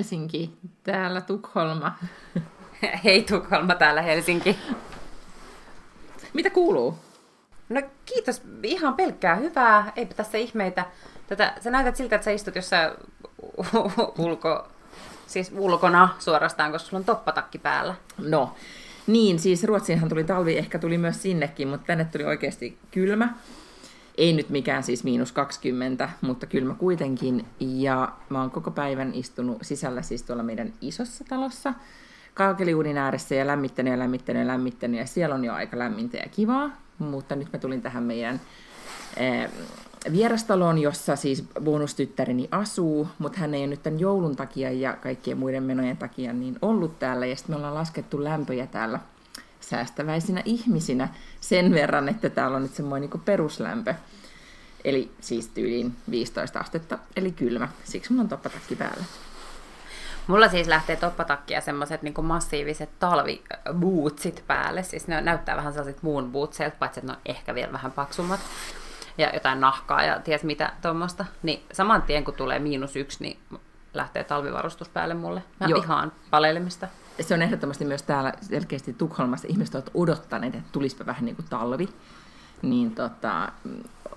Helsinki, täällä Tukholma. Hei Tukholma, täällä Helsinki. Mitä kuuluu? No kiitos, ihan pelkkää hyvää, eipä tässä ihmeitä. Tätä, sä näytät siltä, että sä istut jossain ulko, siis ulkona suorastaan, koska sulla on toppatakki päällä. No, niin, siis Ruotsiinhan tuli talvi, ehkä tuli myös sinnekin, mutta tänne tuli oikeasti kylmä. Ei nyt mikään siis miinus 20, mutta kylmä kuitenkin. Ja mä oon koko päivän istunut sisällä siis tuolla meidän isossa talossa kaakeliuudin ääressä ja lämmittänyt ja lämmittänyt ja lämmittänyt. Ja siellä on jo aika lämmintä ja kivaa. Mutta nyt mä tulin tähän meidän eh, vierastaloon, jossa siis bonustyttäreni asuu, mutta hän ei ole nyt tämän joulun takia ja kaikkien muiden menojen takia niin ollut täällä. Ja sitten me ollaan laskettu lämpöjä täällä säästäväisinä ihmisinä sen verran, että täällä on nyt semmoinen niin peruslämpö. Eli siis tyyliin 15 astetta, eli kylmä. Siksi mulla on toppatakki päällä. Mulla siis lähtee toppatakki ja semmoiset niin massiiviset talvibootsit päälle. Siis ne näyttää vähän sellaiset muun bootseilta, paitsi että ne on ehkä vielä vähän paksummat. Ja jotain nahkaa ja ties mitä tuommoista. Niin saman tien kun tulee miinus yksi, niin lähtee talvivarustus päälle mulle. Mä Joo. vihaan palelemista. Se on ehdottomasti myös täällä selkeästi Tukholmassa. Ihmiset ovat odottaneet, että tulisipa vähän niin kuin talvi. Niin tota,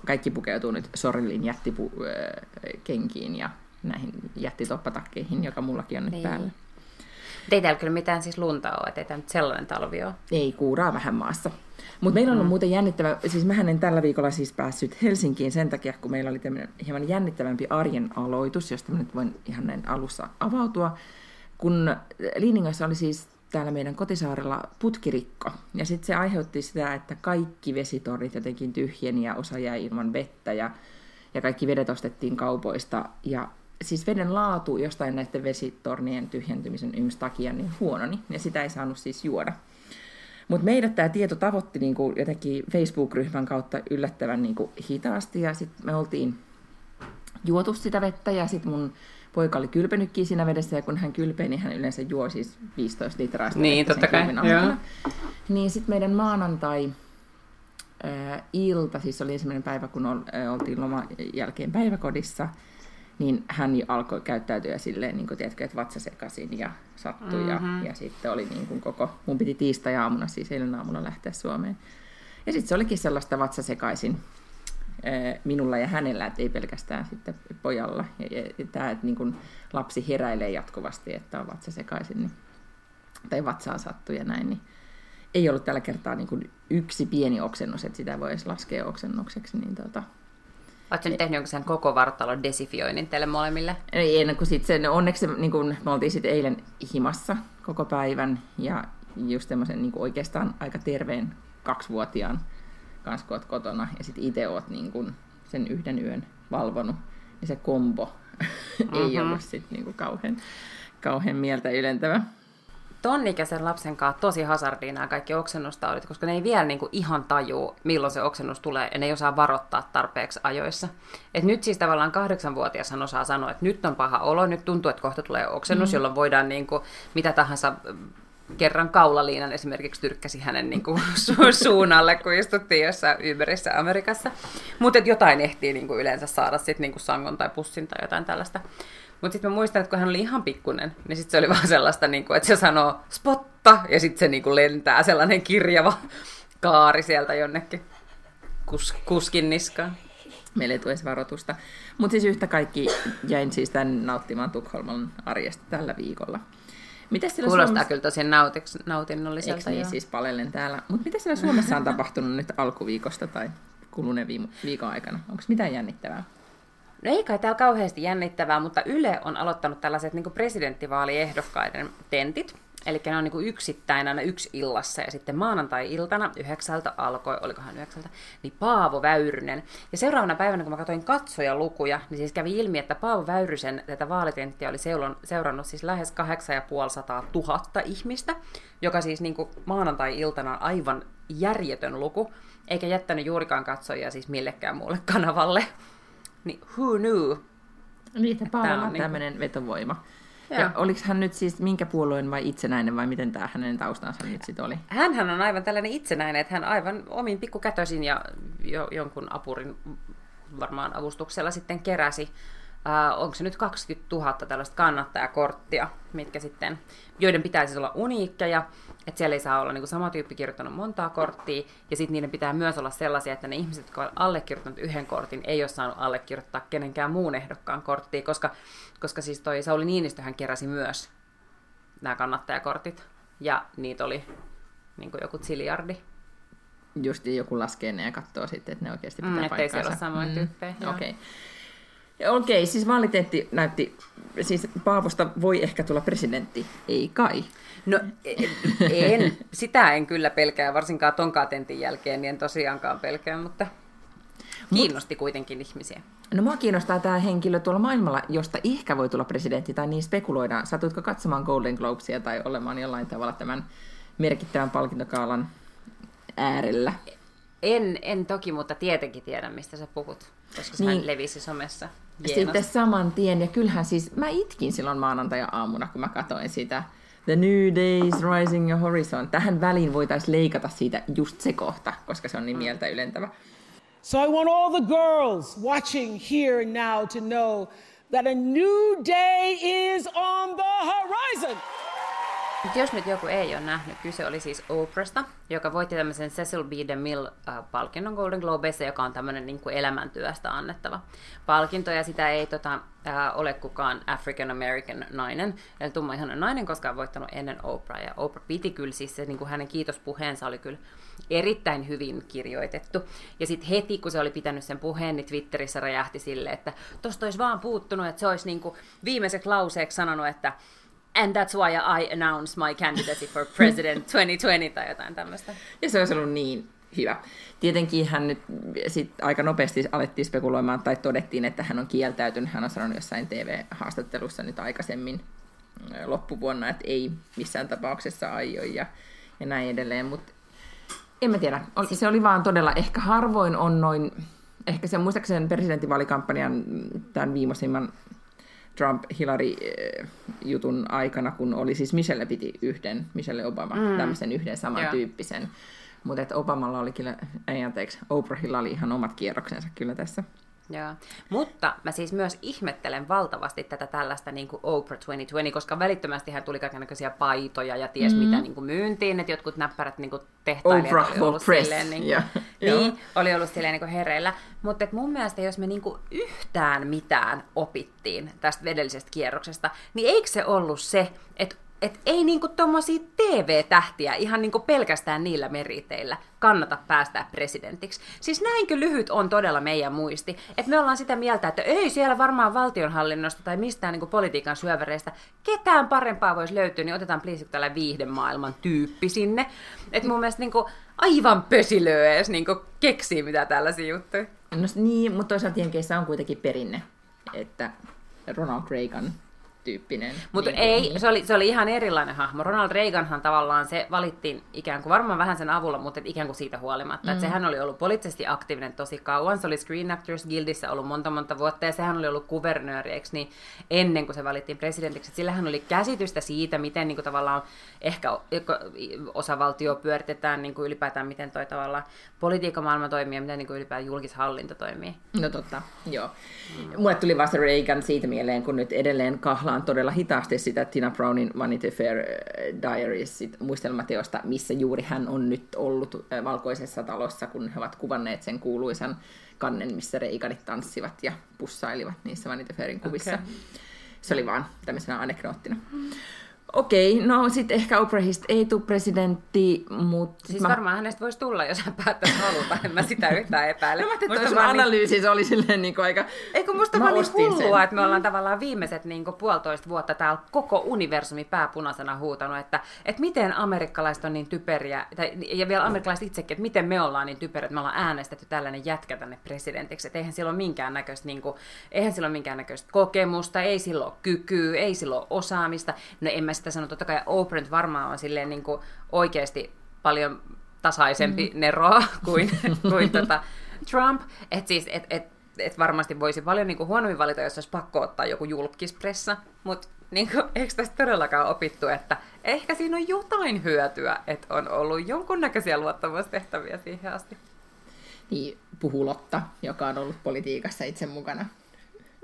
kaikki pukeutuu nyt Sorillin jättikenkiin ja näihin jättitoppatakkeihin, joka mullakin on nyt niin. päällä. Ei täällä kyllä mitään siis lunta ole, ettei tämä nyt sellainen talvi ole. Ei, kuuraa vähän maassa. Mutta meillä on mm. muuten jännittävä, siis mähän en tällä viikolla siis päässyt Helsinkiin sen takia, kun meillä oli tämmöinen hieman jännittävämpi arjen aloitus, josta mä nyt voin ihan näin alussa avautua. Kun Liiningassa oli siis täällä meidän kotisaarella putkirikko, ja sitten se aiheutti sitä, että kaikki vesitornit jotenkin tyhjeni ja osa jäi ilman vettä, ja, ja kaikki vedet ostettiin kaupoista, ja siis veden laatu jostain näiden vesitornien tyhjentymisen yms takia niin huononi, ja sitä ei saanut siis juoda. Mutta meidät tämä tieto tavoitti niinku jotenkin Facebook-ryhmän kautta yllättävän niinku hitaasti, ja sitten me oltiin juotu sitä vettä, ja sitten mun poika oli kylpenytkin siinä vedessä, ja kun hän kylpee, niin hän yleensä juo siis 15 litraa sitä Niin, totta kai, Niin sitten meidän maanantai, ilta, siis oli ensimmäinen päivä, kun oltiin loman jälkeen päiväkodissa, niin hän alkoi käyttäytyä silleen, niin kuin, tiedätkö, että vatsa sekaisin ja sattui. Mm-hmm. Ja, ja sitten oli niin kuin koko, mun piti tiistai-aamuna, siis eilen aamulla lähteä Suomeen. Ja sitten se olikin sellaista vatsa sekaisin minulla ja hänellä, että ei pelkästään sitten pojalla. Ja, ja, ja tämä, että niin kuin lapsi heräilee jatkuvasti, että on vatsa sekaisin, niin, tai vatsaan sattuu ja näin, niin ei ollut tällä kertaa niin kuin yksi pieni oksennus, että sitä voisi laskea oksennukseksi, niin tota, Oletko nyt tehnyt sen koko vartalon desifioinnin teille molemmille? Ei, ennen kuin sitten sen, onneksi niin kun, me oltiin sitten eilen himassa koko päivän ja just niin oikeastaan aika terveen kaksivuotiaan kanssa, kun kotona ja sitten itse oot niin kun, sen yhden yön valvonut, niin se kombo mm-hmm. ei ollut sitten niin kauhean, kauhean mieltä ylentävä ton ikäisen lapsen kanssa tosi hazardiin nämä kaikki oksennustaudit, koska ne ei vielä niin kuin ihan tajuu, milloin se oksennus tulee, ja ne ei osaa varoittaa tarpeeksi ajoissa. Et nyt siis tavallaan kahdeksanvuotias osaa sanoa, että nyt on paha olo, nyt tuntuu, että kohta tulee oksennus, mm. jolloin voidaan niin kuin, mitä tahansa kerran kaulaliinan esimerkiksi tyrkkäsi hänen niin kuin, su- suunnalle, kun istuttiin jossain Uberissä Amerikassa. Mutta jotain ehtii niin kuin, yleensä saada sit, niin kuin sangon tai pussin tai jotain tällaista. Mutta sitten mä muistan, että kun hän oli ihan pikkunen, niin sitten se oli vaan sellaista, niin kuin, että se sanoo spotta, ja sitten se niin kuin lentää sellainen kirjava kaari sieltä jonnekin kus, kuskin niskaan. Meillä ei tule varoitusta. Mutta siis yhtä kaikki jäin siis tämän nauttimaan Tukholman arjesta tällä viikolla. Mitä Kuulostaa Suomessa... kyllä tosi nautiks, nautinnolliselta. Eikö niin, siis palellen täällä. Mutta mitä siellä Suomessa on tapahtunut nyt alkuviikosta tai kuluneen viikon aikana? Onko mitään jännittävää? No ei kai täällä kauheasti jännittävää, mutta Yle on aloittanut tällaiset niin presidenttivaaliehdokkaiden tentit. Eli ne on niin yksittäin aina yksi illassa ja sitten maanantai-iltana yhdeksältä alkoi, olikohan yhdeksältä, niin Paavo Väyrynen. Ja seuraavana päivänä, kun mä katsoin katsojalukuja, niin siis kävi ilmi, että Paavo Väyrysen tätä vaalitenttiä oli seurannut siis lähes 8500 000 ihmistä, joka siis niin maanantai-iltana on aivan järjetön luku, eikä jättänyt juurikaan katsojia siis millekään muulle kanavalle. Niin who knew? Niin, että on niin tämmöinen vetovoima. Ja. ja oliko hän nyt siis minkä puolueen vai itsenäinen vai miten tämä hänen taustansa nyt sitten oli? Hänhän on aivan tällainen itsenäinen, että hän aivan omin pikkukätösin ja jo, jonkun apurin varmaan avustuksella sitten keräsi äh, onko se nyt 20 000 tällaista kannattajakorttia, mitkä sitten, joiden pitäisi olla uniikkeja, että siellä ei saa olla niin sama tyyppi kirjoittanut montaa korttia, ja sitten niiden pitää myös olla sellaisia, että ne ihmiset, jotka ovat allekirjoittanut yhden kortin, ei ole saanut allekirjoittaa kenenkään muun ehdokkaan korttia, koska, koska siis toi Sauli Niinistöhän keräsi myös nämä kannattajakortit, ja niitä oli niin kuin joku ziliardi. Just joku laskee ne ja katsoo sitten, että ne oikeasti pitää mm, paikkaansa. siellä ole samoin mm. tyyppejä. Okei. Okay. Okei, okay, siis valiteetti näytti, siis Paavosta voi ehkä tulla presidentti, ei kai. No en, sitä en kyllä pelkää, varsinkaan ton tentin jälkeen, niin en tosiaankaan pelkää, mutta kiinnosti Mut, kuitenkin ihmisiä. No mua kiinnostaa tämä henkilö tuolla maailmalla, josta ehkä voi tulla presidentti, tai niin spekuloidaan. Satutko katsomaan Golden Globesia tai olemaan jollain tavalla tämän merkittävän palkintokaalan äärellä? En, en toki, mutta tietenkin tiedän, mistä sä puhut, koska niin. hän levisi somessa. Hienosti. Sitten saman tien, ja kyllähän siis, mä itkin silloin maanantaja-aamuna, kun mä katsoin sitä The New Days, Rising Horizon. Tähän väliin voitaisiin leikata siitä just se kohta, koska se on niin mm. mieltä ylentävä. So I want all the girls watching here and now to know that a new day is on the horizon. Mutta jos nyt joku ei ole nähnyt, kyse oli siis Oprasta, joka voitti tämmöisen Cecil B. DeMille-palkinnon Golden Globeissa, joka on tämmöinen niin elämäntyöstä annettava palkinto, ja sitä ei tota, äh, ole kukaan African American nainen, eli tumma nainen, koska on voittanut ennen Oprah, ja Oprah piti kyllä siis, se, niin kuin hänen kiitospuheensa oli kyllä erittäin hyvin kirjoitettu. Ja sitten heti, kun se oli pitänyt sen puheen, niin Twitterissä räjähti sille, että tosta olisi vaan puuttunut, että se olisi niin kuin viimeiseksi lauseeksi sanonut, että And that's why I announced my candidacy for president 2020 tai jotain tämmöistä. Ja se olisi ollut niin hyvä. Tietenkin hän nyt sit aika nopeasti alettiin spekuloimaan tai todettiin, että hän on kieltäytynyt. Hän on sanonut jossain TV-haastattelussa nyt aikaisemmin loppuvuonna, että ei missään tapauksessa aio ja, ja näin edelleen. Mutta en mä tiedä. Se oli vaan todella, ehkä harvoin on noin, ehkä sen muistaakseni presidentinvaalikampanjan tämän viimeisimman Trump-Hillary-jutun aikana, kun oli siis Michelle piti yhden, Michelle Obama, mm. tämmöisen yhden samantyyppisen. Mutta Obamalla oli kyllä, ei anteeksi, Oprahilla oli ihan omat kierroksensa kyllä tässä. Joo. Mutta mä siis myös ihmettelen valtavasti tätä tällaista niin kuin Oprah 2020, koska välittömästi hän tuli kaikenlaisia paitoja ja ties mm. mitä niin kuin myyntiin, että jotkut näppärät niin kuin tehtailijat Oprah oli ollut press. silleen, niin, kuin, yeah. niin, oli ollut silleen niin kuin hereillä. Mutta mun mielestä jos me niin kuin yhtään mitään opittiin tästä edellisestä kierroksesta, niin eikö se ollut se, että että ei niinku tommosia TV-tähtiä ihan niinku pelkästään niillä meriteillä kannata päästä presidentiksi. Siis näinkö lyhyt on todella meidän muisti, että me ollaan sitä mieltä, että ei siellä varmaan valtionhallinnosta tai mistään niinku politiikan syövereistä ketään parempaa voisi löytyä, niin otetaan please tällä viihdemaailman tyyppi sinne. Että mun mielestä niinku aivan pösilöä edes niinku keksii mitä tällaisia juttuja. No niin, mutta toisaalta Jenkeissä on kuitenkin perinne, että Ronald Reagan tyyppinen. Mutta niin ei, niin. se, oli, se oli ihan erilainen hahmo. Ronald Reaganhan tavallaan se valittiin ikään kuin varmaan vähän sen avulla, mutta ikään kuin siitä huolimatta. Mm. Että sehän oli ollut poliittisesti aktiivinen tosi kauan. Se oli Screen Actors Guildissä ollut monta monta vuotta ja sehän oli ollut kuvernööri, niin ennen kuin se valittiin presidentiksi. Sillä hän oli käsitystä siitä, miten niin kuin tavallaan ehkä osavaltio pyöritetään niin kuin ylipäätään, miten toi tavallaan politiikan maailma toimii ja miten niin kuin ylipäätään julkishallinto toimii. No totta, joo. Mm. Mulle tuli vasta Reagan siitä mieleen, kun nyt edelleen kahlaan todella hitaasti sitä Tina Brownin Vanity Fair äh, Diaries sit, muistelmateosta, missä juuri hän on nyt ollut äh, valkoisessa talossa, kun he ovat kuvanneet sen kuuluisan kannen, missä Reaganit tanssivat ja pussailivat niissä Vanity Fairin kuvissa. Okay. Se oli vaan tämmöisenä anekdoottina. Mm. Okei, no sitten ehkä Oprahista ei tule presidentti, mutta... Siis mä... varmaan hänestä voisi tulla, jos hän päättäisi haluta, en mä sitä yhtään epäile. no mä ajattelin, että niin... analyysi se oli silleen niin kuin aika... Eikö musta vaan niin hullua, sen. että me ollaan tavallaan viimeiset niin kuin puolitoista vuotta täällä koko universumi pääpunaisena huutanut, että, että miten amerikkalaiset on niin typeriä, tai, ja vielä amerikkalaiset itsekin, että miten me ollaan niin typeriä, että me ollaan äänestetty tällainen jätkä tänne presidentiksi, että eihän sillä ole minkäännäköistä, niin kuin, eihän sillä ole minkäännäköistä kokemusta, ei sillä ole kykyä, ei sillä ole osaamista. No en mä sitä sano, totta kai Oprah varmaan on silleen niin kuin oikeasti paljon tasaisempi mm. neroa kuin, kuin tota Trump. Että siis, et, et, et varmasti voisi paljon niin kuin huonommin valita, jos olisi pakko ottaa joku julkispressa, mutta niin kuin, eikö tästä todellakaan opittu, että ehkä siinä on jotain hyötyä, että on ollut jonkunnäköisiä luottamustehtäviä siihen asti. Niin, puhulotta, joka on ollut politiikassa itse mukana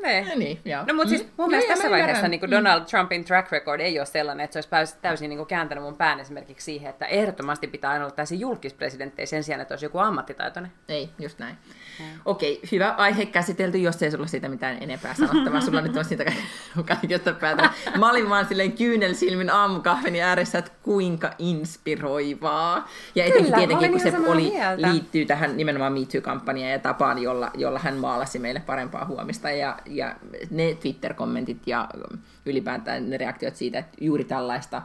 Ne. Ja niin, joo. No mutta siis mun Joo, mielestä joo, tässä vaiheessa niin kuin Donald Trumpin track record ei ole sellainen, että se olisi täysin niin kuin kääntänyt mun pään esimerkiksi siihen, että ehdottomasti pitää aina olla täysin julkispresidenttejä sen sijaan, että olisi joku ammattitaitoinen. Ei, just näin. Okei, hyvä aihe käsitelty, jos ei sulla siitä mitään enempää sanottavaa. Sulla nyt on siitä kaikesta päätä. Mä olin vaan silleen kyynelsilmin aamukahveni ääressä, että kuinka inspiroivaa. Ja etenkin Kyllä, tietenkin, kun se oli, mieltä. liittyy tähän nimenomaan Me Too-kampanjaan ja tapaan, jolla, jolla hän maalasi meille parempaa huomista. Ja, ja ne Twitter-kommentit ja ylipäätään ne reaktiot siitä, että juuri tällaista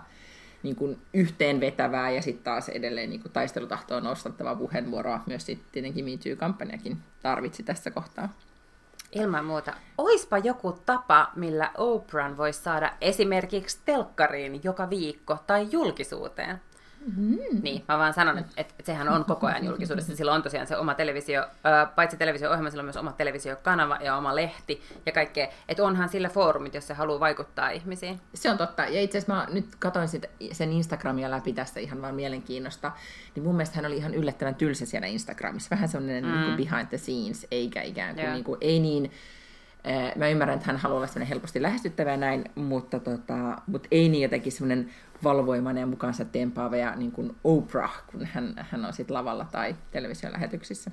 niin kuin yhteenvetävää ja sitten taas edelleen niin kuin taistelutahtoon nostattavaa puheenvuoroa myös sitten tietenkin Me Too-kampanjakin tarvitsi tässä kohtaa. Ilman muuta. Oispa joku tapa, millä Oprah voisi saada esimerkiksi telkkariin joka viikko tai julkisuuteen. Mm. Niin, mä vaan sanon, että, että sehän on koko ajan julkisuudessa. Sillä on tosiaan se oma televisio, paitsi televisio-ohjelma, sillä on myös oma televisiokanava ja oma lehti ja kaikkea. Että onhan sillä foorumit, jos se haluaa vaikuttaa ihmisiin. Se on totta. Ja itse asiassa mä nyt katsoin sitä, sen Instagramia läpi tästä ihan vaan mielenkiinnosta. Niin mun mielestä hän oli ihan yllättävän tylsä siellä Instagramissa. Vähän semmoinen mm. niin kuin behind the scenes, eikä ikään kuin, niin kuin ei niin... eh, Mä ymmärrän, että hän haluaa olla semmoinen helposti lähestyttävä näin, mutta, tota, mutta ei niin jotenkin semmoinen valvoimainen ja mukaansa tempaava ja niin kuin Oprah, kun hän, hän on sitten lavalla tai televisiolähetyksissä.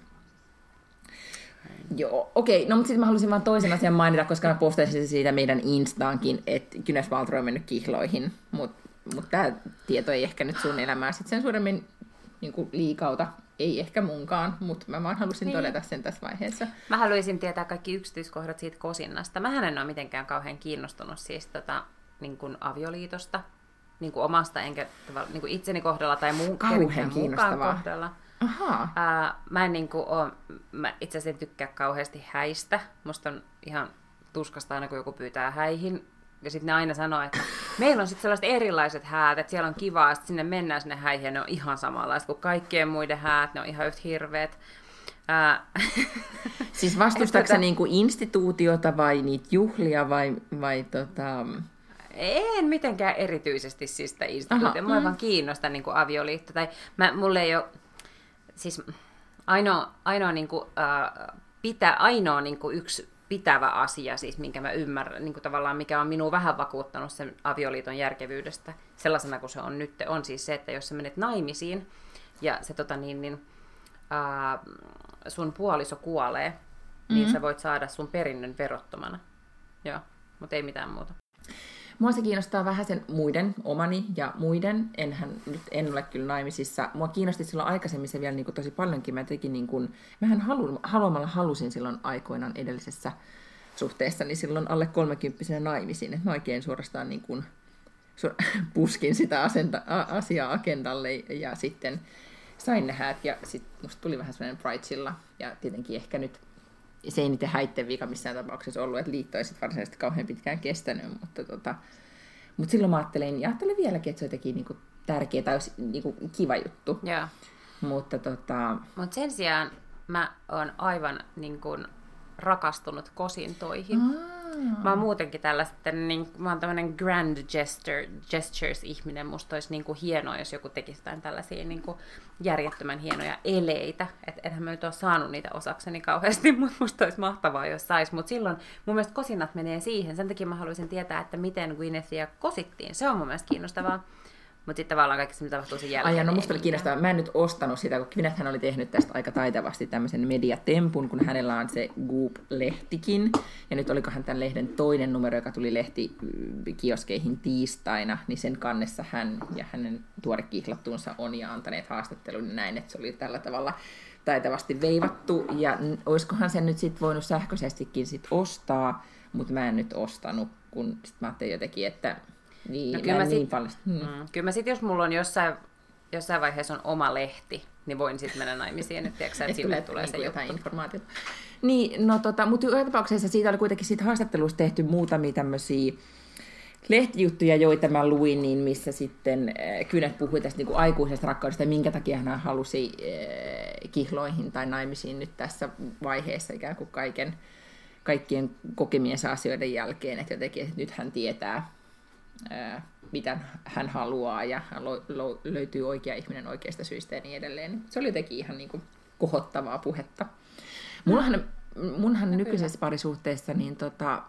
Joo, okei. No mutta sitten mä halusin vaan toisen asian mainita, koska mä postasin siitä meidän Instaankin, että Gwyneth Paltrow on mennyt kihloihin, mutta mut tämä tieto ei ehkä nyt sun elämää sit sen suuremmin niin liikauta. Ei ehkä munkaan, mutta mä vaan halusin Niin. todeta sen tässä vaiheessa. Mä haluaisin tietää kaikki yksityiskohdat siitä kosinnasta. Mähän en ole mitenkään kauhean kiinnostunut siis tota, niin kuin avioliitosta, niin kuin omasta enkä niin kuin itseni kohdalla tai muun Kauhean mukaan kohdalla. Ahaa. Ää, mä en niin kuin ole, mä itse asiassa en tykkää kauheasti häistä. Musta on ihan tuskasta aina, kun joku pyytää häihin. Ja sitten ne aina sanoo, että meillä on sitten sellaiset erilaiset häät, että siellä on kivaa, sitten sinne mennään sinne häihin, ja ne on ihan samanlaiset kuin kaikkien muiden häät, ne on ihan yhtä hirveät. Ää, Siis vastustatko Että sä tätä- niinku instituutiota vai niitä juhlia vai, vai tota... En mitenkään erityisesti siis sitä instituutiota. Aha, Mua mm. vaan kiinnosta niin kuin avioliitto. Tai mä, mulle ei ole, siis ainoa, ainoa, niin kuin, äh, pitä, ainoa niin kuin yksi pitävä asia, siis minkä mä ymmärrän, niin kuin tavallaan mikä on minua vähän vakuuttanut sen avioliiton järkevyydestä, sellaisena kuin se on nyt, on siis se, että jos sä menet naimisiin ja se tota niin, niin äh, sun puoliso kuolee, mm-hmm. niin sä voit saada sun perinnön verottomana. Joo, mutta ei mitään muuta. Mua se kiinnostaa vähän sen muiden, omani ja muiden. Enhän nyt en ole kyllä naimisissa. Mua kiinnosti silloin aikaisemmin se vielä niin kuin tosi paljonkin. Mä tekin niin kuin, mähän halu, haluamalla halusin silloin aikoinaan edellisessä suhteessa, niin silloin alle kolmekymppisenä naimisiin. Mä oikein suorastaan niin kuin, puskin sitä asenta, asiaa agendalle ja sitten sain ne häät ja sitten musta tuli vähän sellainen bridezilla ja tietenkin ehkä nyt se ei niiden häitten vika missään tapauksessa ollut, että liitto ei varsinaisesti kauhean pitkään kestänyt, mutta tota, mut silloin mä ajattelin, ja ajattelen vieläkin, että se on jotenkin niinku tärkeä tai niinku kiva juttu, Joo. mutta tota, Mutta sen sijaan mä oon aivan niin kun, rakastunut kosintoihin. Mä oon muutenkin tällaisten, niin, mä oon tämmönen grand gesture, gestures-ihminen. Musta olisi niin kuin hienoa, jos joku tekisi jotain tällaisia niin kuin järjettömän hienoja eleitä. Et enhän mä nyt ole saanut niitä osakseni kauheasti, mutta musta olisi mahtavaa, jos sais. Mutta silloin mun mielestä kosinat menee siihen. Sen takia mä haluaisin tietää, että miten Gwynethia kosittiin. Se on mun mielestä kiinnostavaa. Mutta sitten tavallaan kaikki se, mitä tapahtuu sen jälkeen. Ai no musta oli kiinnostavaa. Mä en nyt ostanut sitä, kun Gwyneth oli tehnyt tästä aika taitavasti tämmöisen mediatempun, kun hänellä on se Goop-lehtikin. Ja nyt olikohan tämän lehden toinen numero, joka tuli lehti mm, kioskeihin tiistaina, niin sen kannessa hän ja hänen tuore kihlattuunsa on ja antaneet haastattelun näin, että se oli tällä tavalla taitavasti veivattu. Ja olisikohan sen nyt sit voinut sähköisestikin sit ostaa, mutta mä en nyt ostanut, kun sit mä ajattelin jotenkin, että niin, No kyllä mä sit- niin paljon... Hmm. Mm. Kyllä mä sit, jos mulla on jossain, jossain vaiheessa on oma lehti, niin voin sitten mennä naimisiin, että, tiedätkö, että Et sinne tulee se niinku jotain informaatiota. Niin, no tota, mutta joka tapauksessa siitä oli kuitenkin siitä haastattelusta tehty muutamia tämmöisiä lehtijuttuja, joita mä luin, niin missä sitten äh, Kynet puhui tästä niin kuin aikuisesta rakkaudesta ja minkä takia hän halusi äh, kihloihin tai naimisiin nyt tässä vaiheessa ikään kuin kaiken, kaikkien kokemiensa asioiden jälkeen, että jotenkin että nyt hän tietää, ää, mitä hän haluaa ja hän lo, lo, löytyy oikea ihminen oikeista syistä ja niin edelleen. Se oli jotenkin ihan niin kuin kohottavaa puhetta. Mullahan munhan no, nykyisessä kyllä. parisuhteessa, niin tota,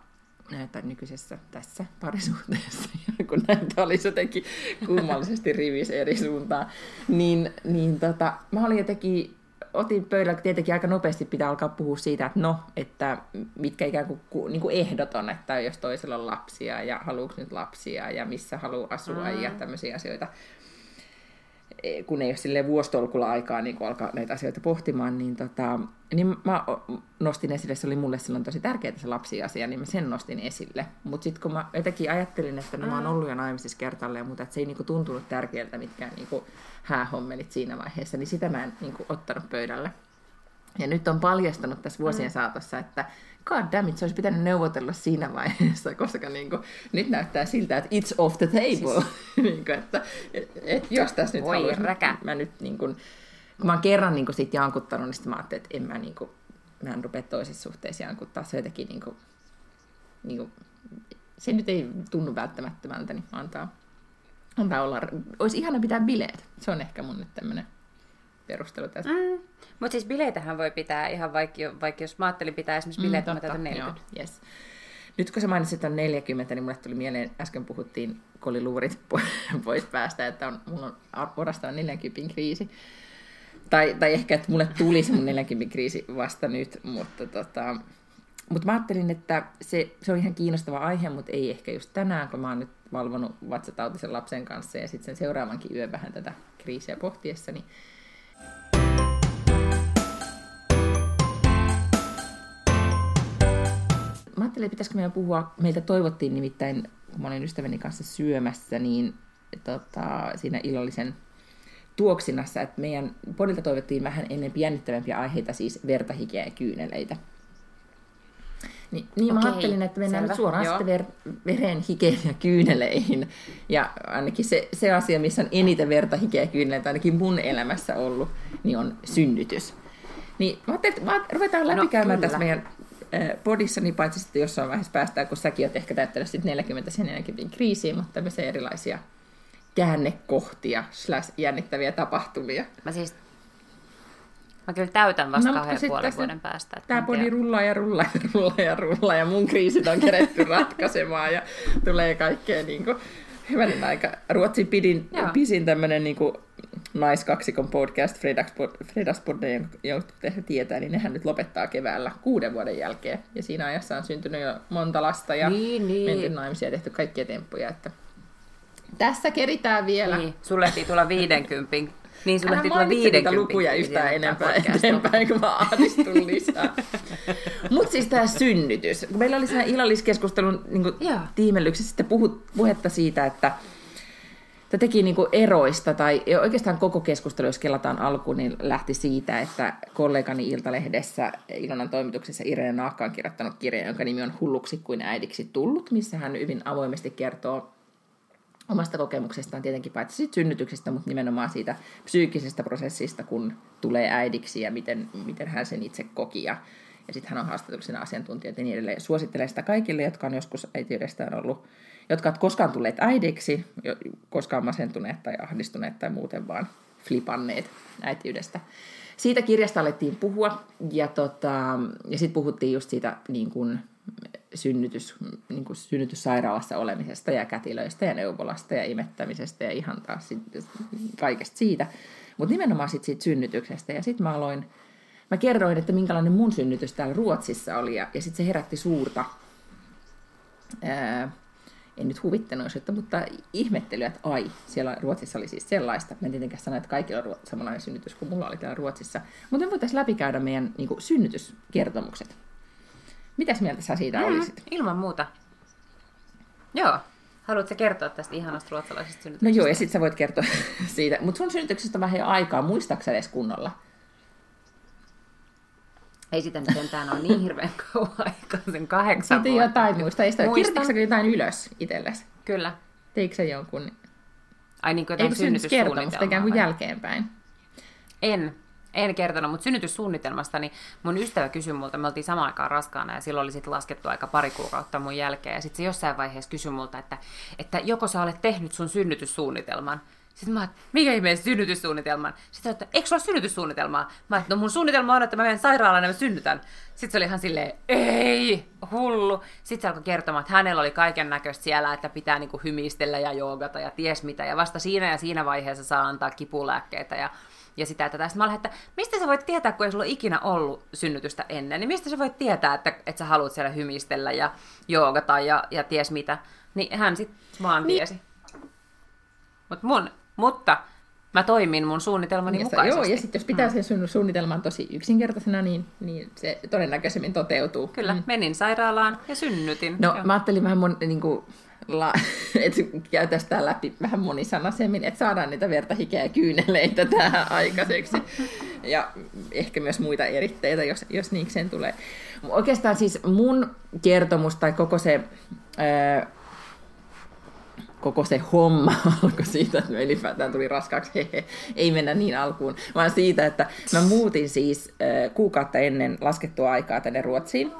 tai nykyisessä tässä parisuhteessa, kun näitä olisi jotenkin kummallisesti rivissä eri suuntaan, niin, niin tota, mä olin jotenkin otin pöydällä, tietenkin aika nopeasti pitää alkaa puhua siitä, että no, että mitkä ikään kuin, niin kuin ehdot on, että jos toisella on lapsia ja haluuko nyt lapsia ja missä haluaa asua mm. ja tämmöisiä asioita. E, kun ei ole sille vuostolkulla aikaa niin kun alkaa näitä asioita pohtimaan, niin, tota, niin mä nostin esille, se oli mulle silloin tosi tärkeää se lapsiasia, niin mä sen nostin esille. Mutta sitten kun mä jotenkin ajattelin, että no, mä oon ollut jo naimisissa kertalleen, mutta että se ei niin kuin, tuntunut tärkeältä mitkään niin kuin, häähommelit siinä vaiheessa, niin sitä mä en niin kuin, ottanut pöydälle. Ja nyt on paljastanut tässä vuosien mm. saatossa, että god damn it, se olisi pitänyt neuvotella siinä vaiheessa, koska niin kuin, nyt näyttää siltä, että it's off the table. Siis... niin kuin, että et, et, jos tässä nyt haluaisi, räkä. mä nyt niin kuin, kun mä oon kerran niin kuin, sit jankuttanut, niin sitten mä ajattelin, että en mä, niin kuin, mä en rupea toisissa suhteissa jankuttaa. Se jotenkin niin kuin, niin kuin, se nyt ei tunnu välttämättömältä, niin antaa, antaa olla. Olisi ihana pitää bileet. Se on ehkä mun nyt tämmöinen perustelu tästä. Mm. Mutta siis bileitähän voi pitää ihan vaikka, vaikka jos mä ajattelin pitää esimerkiksi bileet, mm, totta, 40. Joo, yes. Nyt kun sä mainitsit on 40, niin mulle tuli mieleen, äsken puhuttiin koliluurit pois päästä, että on, mulla on orastaan 40 kriisi. Tai, tai ehkä, että mulle tuli se mun 40 kriisi vasta nyt, mutta tota, mutta mä ajattelin, että se, se on ihan kiinnostava aihe, mutta ei ehkä just tänään, kun mä oon nyt valvonut vatsatautisen lapsen kanssa ja sitten sen seuraavankin yön vähän tätä kriisiä pohtiessa, niin ajattelin, että pitäisikö meidän puhua, meiltä toivottiin nimittäin, kun mä olin ystäväni kanssa syömässä, niin tota, siinä illallisen tuoksinassa, että meidän podilta toivottiin vähän ennen jännittävämpiä aiheita, siis vertahikeä ja kyyneleitä. Niin, niin Okei, mä ajattelin, että mennään nyt suoraan sitten ver, veren, hikeen ja kyyneleihin. Ja ainakin se, se asia, missä on eniten verta, hikeä ja kyyneleitä ainakin mun elämässä ollut, niin on synnytys. Niin mä ajattelin, että ruvetaan no, läpikäymään no, tässä meidän podissa, niin paitsi sitten jossain vaiheessa päästään, kun säkin oot ehkä täyttänyt sitten 40 sen 40 kriisiin, mutta tämmöisiä erilaisia käännekohtia slash jännittäviä tapahtumia. Mä siis Mä kyllä täytän vasta no, kahden puolen vuoden päästä. Tämä podi rullaa ja rullaa ja rullaa ja rullaa ja mun kriisit on keretty ratkaisemaan ja tulee kaikkea niin kuin, hyvänen aika. Ruotsin pidin, pisin tämmöinen niin naiskaksikon podcast, Fredagsbodde, jonka te tietää, niin nehän nyt lopettaa keväällä kuuden vuoden jälkeen. Ja siinä ajassa on syntynyt jo monta lasta ja niin, niin. menty naimisia ja tehty kaikkia temppuja. Että tässä keritään vielä. Niin, sulle tulla 50 niin, sulle ehti tulla 50 lukuja yhtään enempää eteenpäin, kun mä ahdistun lisää. Mutta siis tämä synnytys. Kun meillä oli siinä illalliskeskustelun niin tiimellyksessä sitten puhut, puhetta siitä, että Tämä teki niin kuin eroista, tai oikeastaan koko keskustelu, jos kelataan alkuun, niin lähti siitä, että kollegani Iltalehdessä Ilonan toimituksessa Irene Naakka on kirjoittanut kirjan, jonka nimi on Hulluksi kuin äidiksi tullut, missä hän hyvin avoimesti kertoo omasta kokemuksestaan tietenkin paitsi siitä synnytyksestä, mutta nimenomaan siitä psyykkisestä prosessista, kun tulee äidiksi ja miten, miten hän sen itse koki. Ja, ja sitten hän on haastatellut asiantuntijat ja niin edelleen. Suosittelen sitä kaikille, jotka on joskus äitiydestään ollut, jotka ovat koskaan tulleet äidiksi, koskaan masentuneet tai ahdistuneet tai muuten vaan flipanneet äitiydestä. Siitä kirjasta alettiin puhua ja, tota, ja sitten puhuttiin just siitä niin kuin, synnytys, niin kuin synnytyssairaalassa olemisesta ja kätilöistä ja neuvolasta ja imettämisestä ja ihan taas kaikesta siitä. Mutta nimenomaan sit siitä synnytyksestä. Ja sitten mä aloin, mä kerroin, että minkälainen mun synnytys täällä Ruotsissa oli ja, ja sitten se herätti suurta, ää, en nyt huvittenoisuutta, mutta ihmettelyä, että ai, siellä Ruotsissa oli siis sellaista. Mä en tietenkään sano, että kaikilla on samanlainen synnytys kuin mulla oli täällä Ruotsissa. Mutta me voitaisiin läpikäydä meidän niin kuin, synnytyskertomukset. Mitäs mieltä sä siitä mm, olisit? Ilman muuta. Joo. Haluatko kertoa tästä ihanasta ruotsalaisesta synnytyksestä? No joo, ja sitten sä voit kertoa siitä. Mutta sun synnytyksestä on vähän jo aikaa. Muistaaksä edes kunnolla? Ei sitä nyt sentään ole niin hirveän kauan aikaa, sen kahdeksan Sitten vuotta. jotain muista. Kirjoititko jotain ylös itsellesi? Kyllä. Teikö sä jonkun... Ai niin kuin jotain synnytyssuunnitelmaa? ikään kuin jälkeenpäin? En en kertonut, mutta synnytyssuunnitelmasta, niin mun ystävä kysyi multa, me oltiin samaan aikaan raskaana ja silloin oli sitten laskettu aika pari kuukautta mun jälkeen. Ja sitten se jossain vaiheessa kysyi multa, että, että joko sä olet tehnyt sun synnytyssuunnitelman. Sitten mä että mikä ihmeen synnytyssuunnitelman? Sitten että eikö sulla synnytyssuunnitelmaa? Mä että no mun suunnitelma on, että mä menen sairaalaan ja mä synnytän. Sitten se oli ihan silleen, ei, hullu. Sitten se alkoi kertomaan, että hänellä oli kaiken näköistä siellä, että pitää niinku hymistellä ja joogata ja ties mitä. Ja vasta siinä ja siinä vaiheessa saa antaa kipulääkkeitä ja ja sitä, että tästä mä olen, että mistä sä voit tietää, kun ei sulla ikinä ollut synnytystä ennen, niin mistä sä voit tietää, että, että sä haluat siellä hymistellä ja joogata ja, ja ties mitä. Niin hän sitten vaan niin. tiesi. Mut mun, mutta mä toimin mun suunnitelmani ja mukaisesti. Joo, ja sitten jos pitää mm. sen suunnitelman tosi yksinkertaisena, niin, niin se todennäköisemmin toteutuu. Kyllä, mm. menin sairaalaan ja synnytin. No, joo. mä ajattelin vähän mun, niin kuin, la, että käytäisiin tämä läpi vähän monisanaisemmin, että saadaan niitä verta, hikeä ja kyyneleitä tähän aikaiseksi. Ja ehkä myös muita eritteitä, jos, jos niikseen tulee. Oikeastaan siis mun kertomus tai koko se... Ää, koko se homma alkoi siitä, että ylipäätään tuli raskaaksi, hehe, ei mennä niin alkuun, vaan siitä, että mä muutin siis kuukautta ennen laskettua aikaa tänne Ruotsiin.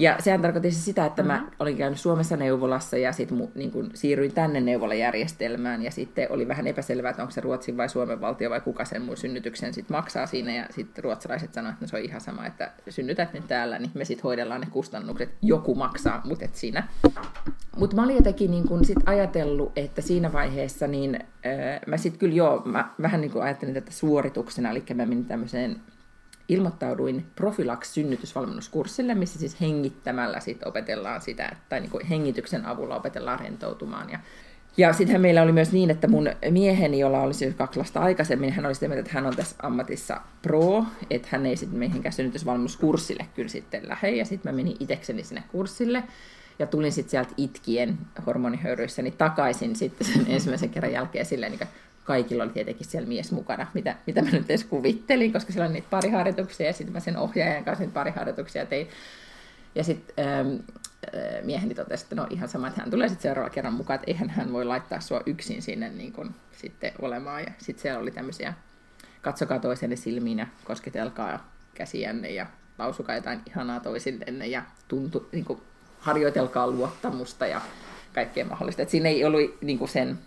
Ja sehän tarkoitti siis sitä, että mm-hmm. mä olin käynyt Suomessa neuvolassa ja sitten niin siirryin tänne neuvolajärjestelmään ja sitten oli vähän epäselvää, että onko se Ruotsin vai Suomen valtio vai kuka sen mun synnytyksen sitten maksaa siinä ja sitten ruotsalaiset sanoivat, että no se on ihan sama, että synnytät nyt täällä, niin me sitten hoidellaan ne kustannukset, joku maksaa, mutta et siinä. Mutta mä olin jotenkin niin kun sit ajatellut, että siinä vaiheessa niin äh, mä sitten kyllä joo, mä vähän niin kuin ajattelin tätä suorituksena, eli mä menin tämmöiseen ilmoittauduin Profilax synnytysvalmennuskurssille, missä siis hengittämällä sit opetellaan sitä, tai niin kuin hengityksen avulla opetellaan rentoutumaan. Ja, ja sittenhän meillä oli myös niin, että mun mieheni, jolla olisi siis kaksi lasta aikaisemmin, hän oli sitä mieltä, että hän on tässä ammatissa pro, että hän ei sitten mihinkään synnytysvalmennuskurssille kyllä sitten lähde. Ja sitten mä menin itekseni sinne kurssille ja tulin sitten sieltä itkien hormonihöyryissäni takaisin sitten sen ensimmäisen kerran jälkeen silleen, niin kaikilla oli tietenkin siellä mies mukana, mitä, mitä mä nyt edes kuvittelin, koska siellä oli niitä pariharjoituksia ja sitten mä sen ohjaajan kanssa niitä pariharjoituksia tein. Ja sitten ähm, äh, mieheni totesi, että no ihan sama, että hän tulee sitten seuraava kerran mukaan, että eihän hän voi laittaa sua yksin sinne niin kun, sitten olemaan. Ja sitten siellä oli tämmöisiä, katsokaa toisenne silmiin ja kosketelkaa käsiänne ja lausukaa jotain ihanaa toisillenne ja tuntu, niin kuin, harjoitelkaa luottamusta ja kaikkea mahdollista. Et siinä ei ollut niin sen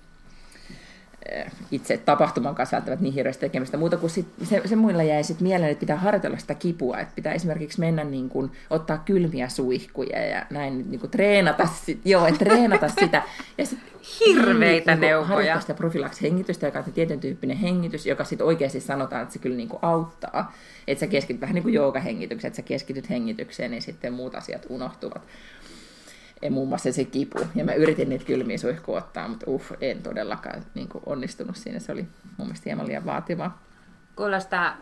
itse tapahtuman kanssa välttämättä niin hirveästi tekemistä, muuta kuin sit, se, se muilla jäi sitten mieleen, että pitää harjoitella sitä kipua, että pitää esimerkiksi mennä niin kuin, ottaa kylmiä suihkuja ja näin niin kuin, treenata, sit, joo, että treenata sitä. Ja sit, Hirveitä niin, neuvoja. Harjoittaa sitä profilaksihengitystä, joka on tietyn tyyppinen hengitys, joka sitten oikeasti sanotaan, että se kyllä niin kuin, auttaa. Että sä keskityt vähän niin kuin joogahengitykseen, että sä keskityt hengitykseen, niin sitten muut asiat unohtuvat ja muun muassa se kipu. Ja mä yritin niitä kylmiä suihkuja ottaa, mutta uff, en todellakaan niin kuin onnistunut siinä. Se oli mun mielestä hieman liian vaativaa. Kuulostaa,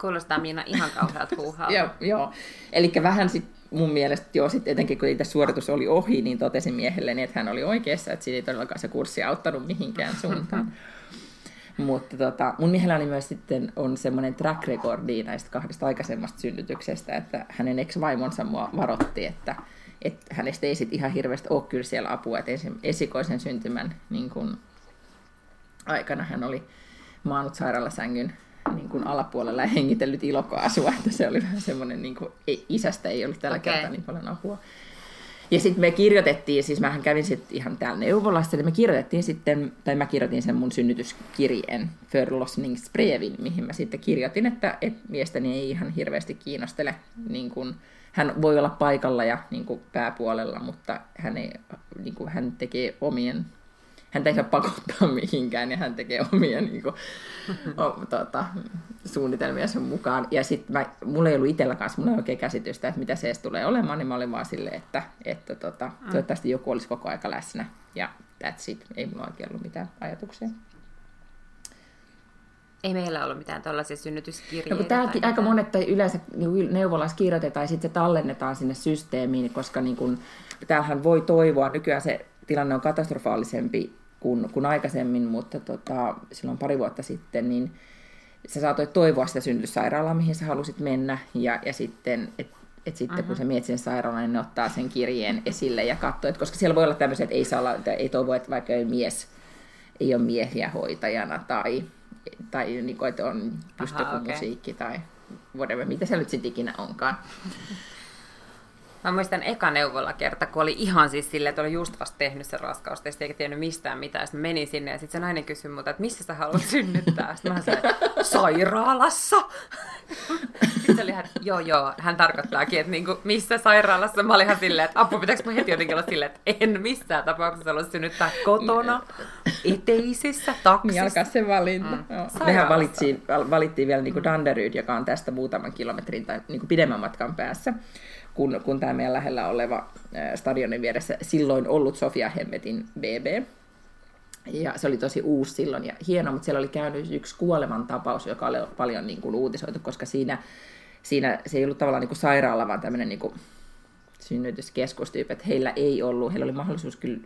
kuulostaa Miina ihan kauhealta huuhaa. joo, joo. Eli vähän sit mun mielestä, joo, sit etenkin kun itse suoritus oli ohi, niin totesin miehelleni, että hän oli oikeassa, että siinä ei todellakaan se kurssi auttanut mihinkään suuntaan. Mutta tota, mun miehellä oli myös sitten on semmoinen track recordi näistä kahdesta aikaisemmasta synnytyksestä, että hänen ex-vaimonsa mua varotti, että että hänestä ei sit ihan hirveästi ole kyllä siellä apua, että esikoisen syntymän niin kun, aikana hän oli maannut sairaalasängyn niin kuin alapuolella ja hengitellyt ilokaasua, että se oli vähän semmoinen, niin kuin, ei, isästä ei ollut tällä okay. kertaa niin paljon apua. Ja sitten me kirjoitettiin, siis mähän kävin sitten ihan täällä neuvolassa, niin me kirjoitettiin sitten, tai mä kirjoitin sen mun synnytyskirjeen, Förlossningsbrevin, mihin mä sitten kirjoitin, että, että miestäni ei ihan hirveästi kiinnostele niin kuin, hän voi olla paikalla ja niin kuin pääpuolella, mutta hän, ei, niin kuin, hän tekee omien, hän ei saa pakottaa mihinkään ja hän tekee omia niin kuin, o, tuota, suunnitelmia sen mukaan. Ja sitten mulla ei ollut itsellä kanssa, mulla ei oikein käsitystä, että mitä se edes tulee olemaan, niin mä olin vaan silleen, että, että tota, mm. toivottavasti joku olisi koko aika läsnä. Ja that's it, ei mulla oikein ollut mitään ajatuksia. Ei meillä ollut mitään tällaisia synnytyskirjeitä. No, täälläkin aika monet tai yleensä niin neuvolassa kirjoitetaan ja sitten se tallennetaan sinne systeemiin, koska niin kun, täällähän voi toivoa, nykyään se tilanne on katastrofaalisempi kuin, kuin aikaisemmin, mutta tota, silloin pari vuotta sitten, niin sä saatoit toivoa sitä synnytyssairaalaa, mihin sä halusit mennä, ja, ja sitten, et, et sitten uh-huh. kun sä mietit sen sairaalan, niin ne ottaa sen kirjeen esille ja katsoo, että koska siellä voi olla tämmöiset, että ei, saa olla, että ei toivo, että vaikka ei mies, ei ole miehiä hoitajana tai tai niin kuin, että on pystypuumusiikki okay. tai whatever, mitä se nyt sitten ikinä onkaan. Mä muistan eka neuvolla kerta, kun oli ihan siis silleen, että oli just vasta tehnyt sen raskaustesti eikä tiennyt mistään mitään. Sitten menin sinne ja sitten se nainen kysyi multa, että missä sä haluat synnyttää? Sitten mä sanoin, sairaalassa. Sitten oli hän, joo joo, hän tarkoittaakin, että niinku, missä sairaalassa. Mä olin ihan silleen, että apua, pitääkö mä heti jotenkin olla silleen, että en missään tapauksessa halua synnyttää kotona, eteisissä, taksissa. Niin alkaa se valinta. Mm. Mehän valittiin, valittiin vielä niin Danderyd, joka on tästä muutaman kilometrin tai niin pidemmän matkan päässä kun, kun tämä meidän lähellä oleva stadionin vieressä silloin ollut Sofia Hemmetin BB. Ja se oli tosi uusi silloin ja hieno, mutta siellä oli käynyt yksi kuoleman tapaus, joka oli paljon niin kuin uutisoitu, koska siinä, siinä se ei ollut tavallaan niin kuin sairaala, vaan tämmöinen niin kuin synnytyskeskustyyppi, että heillä ei ollut, heillä oli mahdollisuus kyllä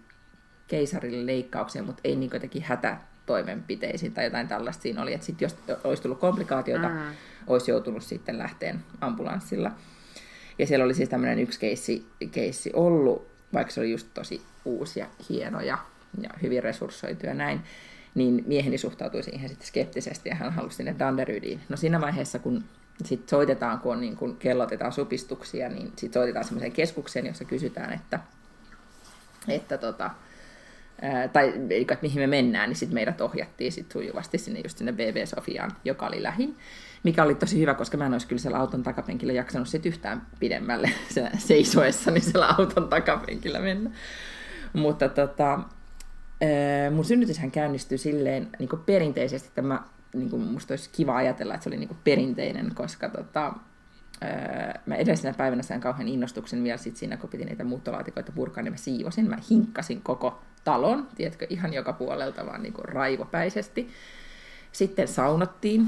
keisarille leikkaukseen, mutta ei niin jotenkin hätätoimenpiteisiin tai jotain tällaista siinä oli, että sitten jos olisi tullut komplikaatioita, mm. olisi joutunut sitten lähteen ambulanssilla. Ja siellä oli siis tämmöinen yksi keissi, keissi ollut, vaikka se oli just tosi uusi ja hieno ja, ja hyvin resurssoitu ja näin, niin mieheni suhtautui siihen sitten skeptisesti ja hän halusi sinne Danderydiin. No siinä vaiheessa, kun sitten soitetaan, kun, on niin kun kellotetaan supistuksia, niin sitten soitetaan semmoiseen keskukseen, jossa kysytään, että, että tota, tai että mihin me mennään, niin sitten meidät ohjattiin sit sujuvasti sinne just sinne BB Sofiaan, joka oli lähin mikä oli tosi hyvä, koska mä en olisi kyllä siellä auton takapenkillä jaksanut sit yhtään pidemmälle se, seisoessani siellä auton takapenkillä mennä. Mutta tota, mun synnytyshän käynnistyi silleen niin perinteisesti, että mä, niin kuin musta olisi kiva ajatella, että se oli niin perinteinen, koska tota, mä edellisenä päivänä sain kauhean innostuksen vielä sit siinä, kun piti niitä muuttolaatikoita purkaa, niin mä siivosin. Mä hinkkasin koko talon, tiedätkö, ihan joka puolelta vaan niin kuin raivopäisesti. Sitten saunottiin,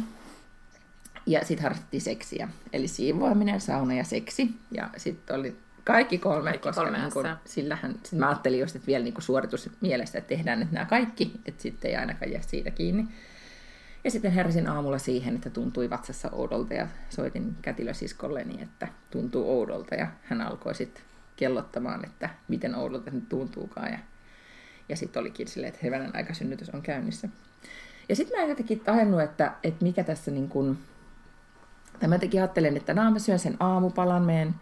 ja sitten harrastettiin seksiä. Eli siivoaminen, sauna ja seksi. Ja sitten oli kaikki kolme, kaikki koska niin kun, sillähän, sit mä ajattelin just, että vielä niin suoritus mielessä, että tehdään nyt nämä kaikki, että sitten ei ainakaan jää siitä kiinni. Ja sitten heräsin aamulla siihen, että tuntui vatsassa oudolta ja soitin kätilösiskolleni, että tuntuu oudolta ja hän alkoi sitten kellottamaan, että miten oudolta nyt tuntuukaan ja, ja sitten olikin silleen, että hyvänen aika synnytys on käynnissä. Ja sitten mä en jotenkin tajunnut, että, että mikä tässä niin kuin, tai mä jotenkin ajattelen, että no, mä syön sen aamupalan, meen,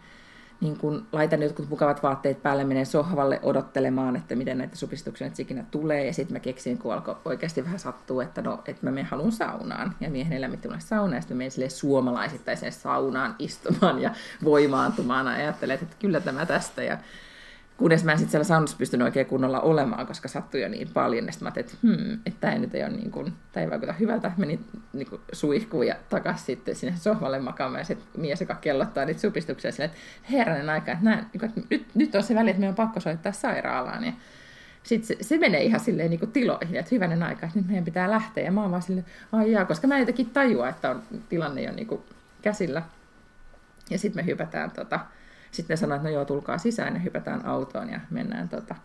niin kun laitan jotkut mukavat vaatteet päälle, menen sohvalle odottelemaan, että miten näitä supistuksia nyt ikinä tulee. Ja sitten mä keksin, kun alkoi oikeasti vähän sattua, että no, että mä menen halun saunaan. Ja miehen elämä tulee saunaan, ja sitten menen suomalaisittaiseen saunaan istumaan ja voimaantumaan. Ja ajattelen, että kyllä tämä tästä. Ja kunnes mä en sitten siellä saunassa pystynyt oikein kunnolla olemaan, koska sattui jo niin paljon. Ja sitten mä ajattelin, että hmm, että tämä ei nyt ei, ole niin kuin, tämä ei vaikuta hyvältä. Menin niin kuin suihkuun ja takaisin sitten sinne sohvalle makaamaan ja sitten mies, joka kellottaa niitä supistuksia silleen, että herranen aika, että, näin, niin että nyt, nyt on se väli, että meidän on pakko soittaa sairaalaan. Ja sitten se, se, menee ihan silleen niin kuin tiloihin, että hyvänen aika, että nyt meidän pitää lähteä. Ja mä oon vaan silleen, ai jaa, koska mä en jotenkin tajua, että on, tilanne jo niin kuin käsillä. Ja sitten me hypätään tota, sitten ne sanoi, että no joo, tulkaa sisään ja hypätään autoon ja mennään tota,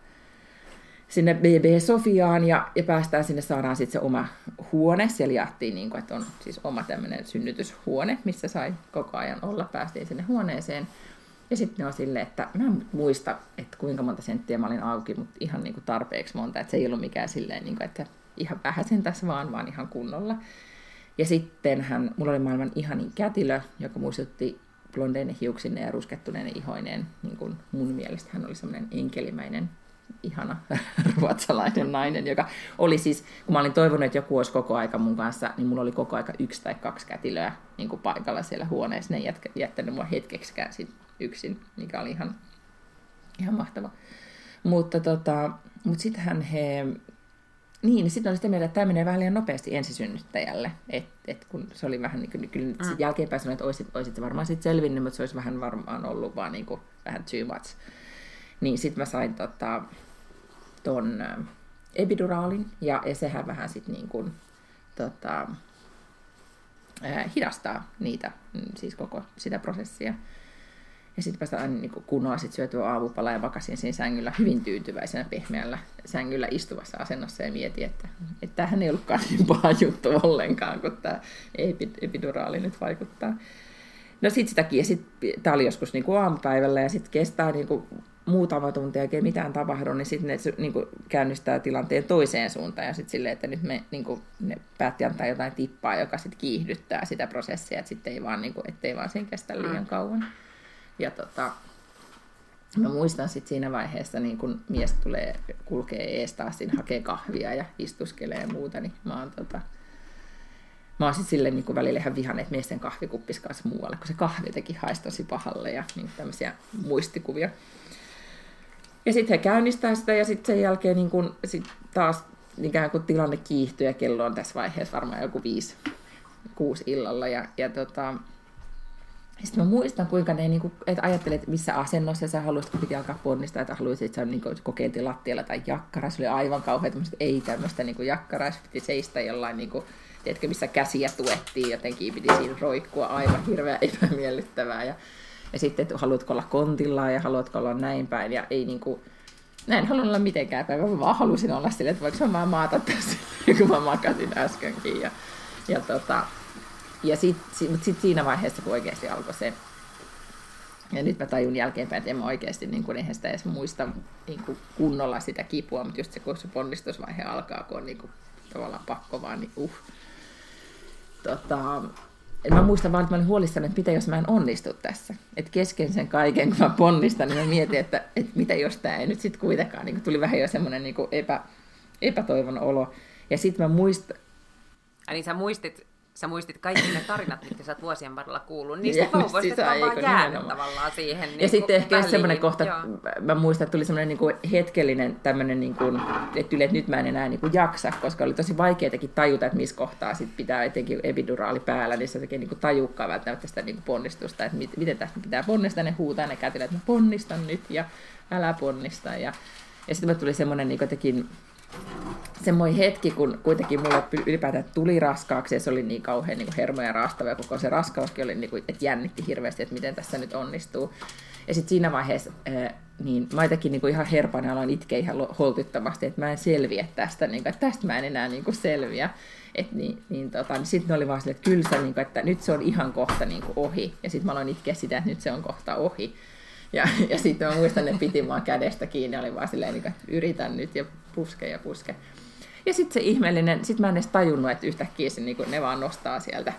sinne BB Sofiaan ja, ja päästään sinne, saadaan sitten se oma huone. Siellä jaettiin, niin kuin, että on siis oma tämmöinen synnytyshuone, missä sai koko ajan olla. Päästiin sinne huoneeseen. Ja sitten ne on silleen, että mä en muista, että kuinka monta senttiä mä olin auki, mutta ihan niin kuin tarpeeksi monta. Että se ei ollut mikään silleen, niin kuin, että ihan vähäsen tässä vaan, vaan ihan kunnolla. Ja sitten hän, mulla oli maailman ihanin kätilö, joka muistutti blondeinen hiuksineen ja ruskettuneinen ihoineen. Niin kuin mun mielestä hän oli semmoinen enkelimäinen, ihana ruotsalainen nainen, joka oli siis, kun mä olin toivonut, että joku olisi koko aika mun kanssa, niin mulla oli koko aika yksi tai kaksi kätilöä niin kuin paikalla siellä huoneessa. Ne ei jättänyt mua hetkeksikään sit yksin, mikä oli ihan, ihan mahtava. Mutta, tota, mutta sittenhän he niin, niin sitten oli sitä mieltä, että tämä menee vähän liian nopeasti ensisynnyttäjälle. Et, et kun se oli vähän niin kuin, kyllä mm. jälkeenpäin sanoin, että olisit, olisit varmaan sitten selvinnyt, mutta se olisi vähän varmaan ollut vaan niin kuin, vähän too much. Niin sitten mä sain tota, ton äh, epiduraalin, ja, ja sehän vähän sitten niin kuin, tota, äh, hidastaa niitä, mm, siis koko sitä prosessia. Ja sitten päästä aina niin kunnolla sit syötyä aamupala ja vakasin siinä sängyllä hyvin tyytyväisenä pehmeällä sängyllä istuvassa asennossa ja mietin, että, että tämähän ei ollutkaan niin paha juttu ollenkaan, kun tämä epiduraali nyt vaikuttaa. No sitten sitäkin, ja sitten tämä oli joskus niin kuin aamupäivällä, ja sitten kestää niin kuin muutama tunti, eikä mitään tapahdu, niin sitten ne niin kuin käynnistää tilanteen toiseen suuntaan, ja sitten silleen, että nyt me niin kuin, ne päätti antaa jotain tippaa, joka sitten kiihdyttää sitä prosessia, että sitten ei vaan, niin kuin, ettei vaan sen kestä liian mm. kauan. Ja tota, mä muistan sitten siinä vaiheessa, niin kun mies tulee, kulkee ees taas siinä, hakee kahvia ja istuskelee ja muuta, niin mä oon tota, mä oon sitten silleen niin välillä ihan vihan, että miesten kahvikuppis kanssa muualle, kun se kahvi teki haisi tosi pahalle ja niin tämmöisiä muistikuvia. Ja sitten he käynnistää sitä ja sitten sen jälkeen niin kun, sit taas ikään kuin tilanne kiihtyy ja kello on tässä vaiheessa varmaan joku viisi, kuusi illalla. Ja, ja tota, sitten mä muistan, kuinka ne kuin, että ajattelet, missä asennossa sä haluaisit, kun piti alkaa ponnistaa, että haluaisit, että sä niin kokeiltiin lattialla tai jakkara. Se oli aivan kauhean että ei tämmöistä niin jakkaraa, piti seistä jollain, niin kuin, tiedätkö, missä käsiä tuettiin jotenkin, piti siinä roikkua aivan hirveän epämiellyttävää. Ja, ja sitten, että haluatko olla kontilla ja haluatko olla näin päin. Ja ei niin kuin, Mä en halunnut olla mitenkään päivä, mä vaan halusin olla silleen, että voiko mä maata tässä, kun mä makasin äskenkin. Ja, ja, tota, ja sitten sit, sit siinä vaiheessa, kun oikeasti alkoi se, ja nyt mä tajun jälkeenpäin, että en mä oikeasti, niin kuin, eihän sitä edes muista niin kuin kunnolla sitä kipua, mutta just se, kun se ponnistusvaihe alkaa, kun on niin kuin, tavallaan pakko vaan, niin uh. Tota, mä muistan vaan, että mä olin huolissani, että mitä jos mä en onnistu tässä. Että kesken sen kaiken, kun mä ponnistan, niin mä mietin, että, että mitä jos tämä ei nyt sitten kuitenkaan. Niin tuli vähän jo semmoinen niin epä, epätoivon olo. Ja sitten mä muistan... Niin sä muistit sä muistit kaikki ne tarinat, mitkä sä oot vuosien varrella kuullut. Niistä vauvoista vaan vaan jäänyt tavallaan siihen. Niin ja sitten ehkä semmoinen kohta, joo. mä muistan, että tuli semmoinen niin hetkellinen tämmöinen, niin kuin, että, yli, että nyt mä en enää niin kuin jaksa, koska oli tosi vaikeatakin tajuta, että missä kohtaa sit pitää etenkin epiduraali päällä, niin se tekee niin tajukkaa välttämättä sitä niin kuin ponnistusta, että mit, miten tästä pitää ponnistaa, ne huutaa ne kätillä, että mä ponnistan nyt ja älä ponnista. Ja, ja sitten tuli semmoinen niin kuin, semmoinen hetki, kun kuitenkin mulle ylipäätään tuli raskaaksi ja se oli niin kauhean niin hermoja raastava ja koko se raskauskin oli, niin kuin, että jännitti hirveästi, että miten tässä nyt onnistuu. Ja sitten siinä vaiheessa niin mä jotenkin niin kuin ihan herpainen aloin itkeä ihan holtittomasti, että mä en selviä tästä, niin kuin, että tästä mä en enää niin kuin selviä. Et niin, niin, tota, niin sitten oli vaan silleen, että kyllä se, niin kuin, että nyt se on ihan kohta niin kuin ohi. Ja sitten mä aloin itkeä sitä, että nyt se on kohta ohi. Ja, ja sitten mä muistan, että piti mua kädestä kiinni, oli vaan silleen, että yritän nyt ja puske ja puske. Ja sitten se ihmeellinen, sitten mä en edes tajunnut, että yhtäkkiä se, niin ne vaan nostaa sieltä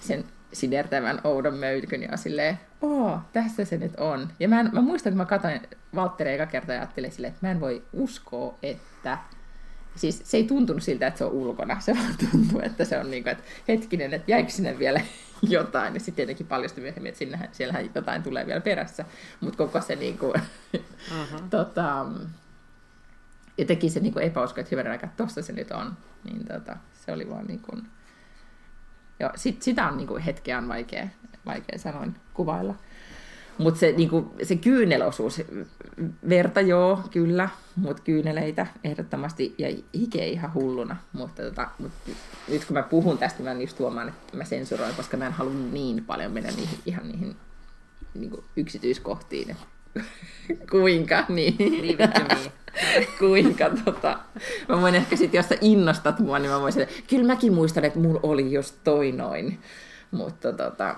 sen sidertävän oudon möykyn ja silleen, oo, tässä se nyt on. Ja mä, en, mä muistan, kun mä katsoin Valtteri eka kertaa ja ajattelin silleen, että mä en voi uskoa, että siis se ei tuntunut siltä, että se on ulkona. Se vaan tuntuu, että se on niin kuin, että hetkinen, että jäikö sinne vielä jotain. Ja sitten tietenkin paljastui myöhemmin, että sinnehän, siellähän jotain tulee vielä perässä. Mutta koko se niin kuin, uh-huh. tota, ja teki se niin kuin epäusko, että hyvän aikaa, että tossa se nyt on. Niin tota, se oli vaan niin kuin, joo, sit, sitä on niin kuin hetkeään vaikea, vaikea sanoin kuvailla. Mutta se, niinku, se kyynelosuus, verta joo, kyllä, mutta kyyneleitä ehdottomasti ja hikeä ihan hulluna. Mutta tota, mut nyt kun mä puhun tästä, mä just huomaan, että mä sensuroin, koska mä en halua niin paljon mennä niihin, ihan niihin niinku, yksityiskohtiin. Kuinka niin? Kuinka tota. Mä voin ehkä sitten, jos sä innostat mua, niin mä voisin, kyllä mäkin muistan, että mulla oli just toi noin. Mutta tota,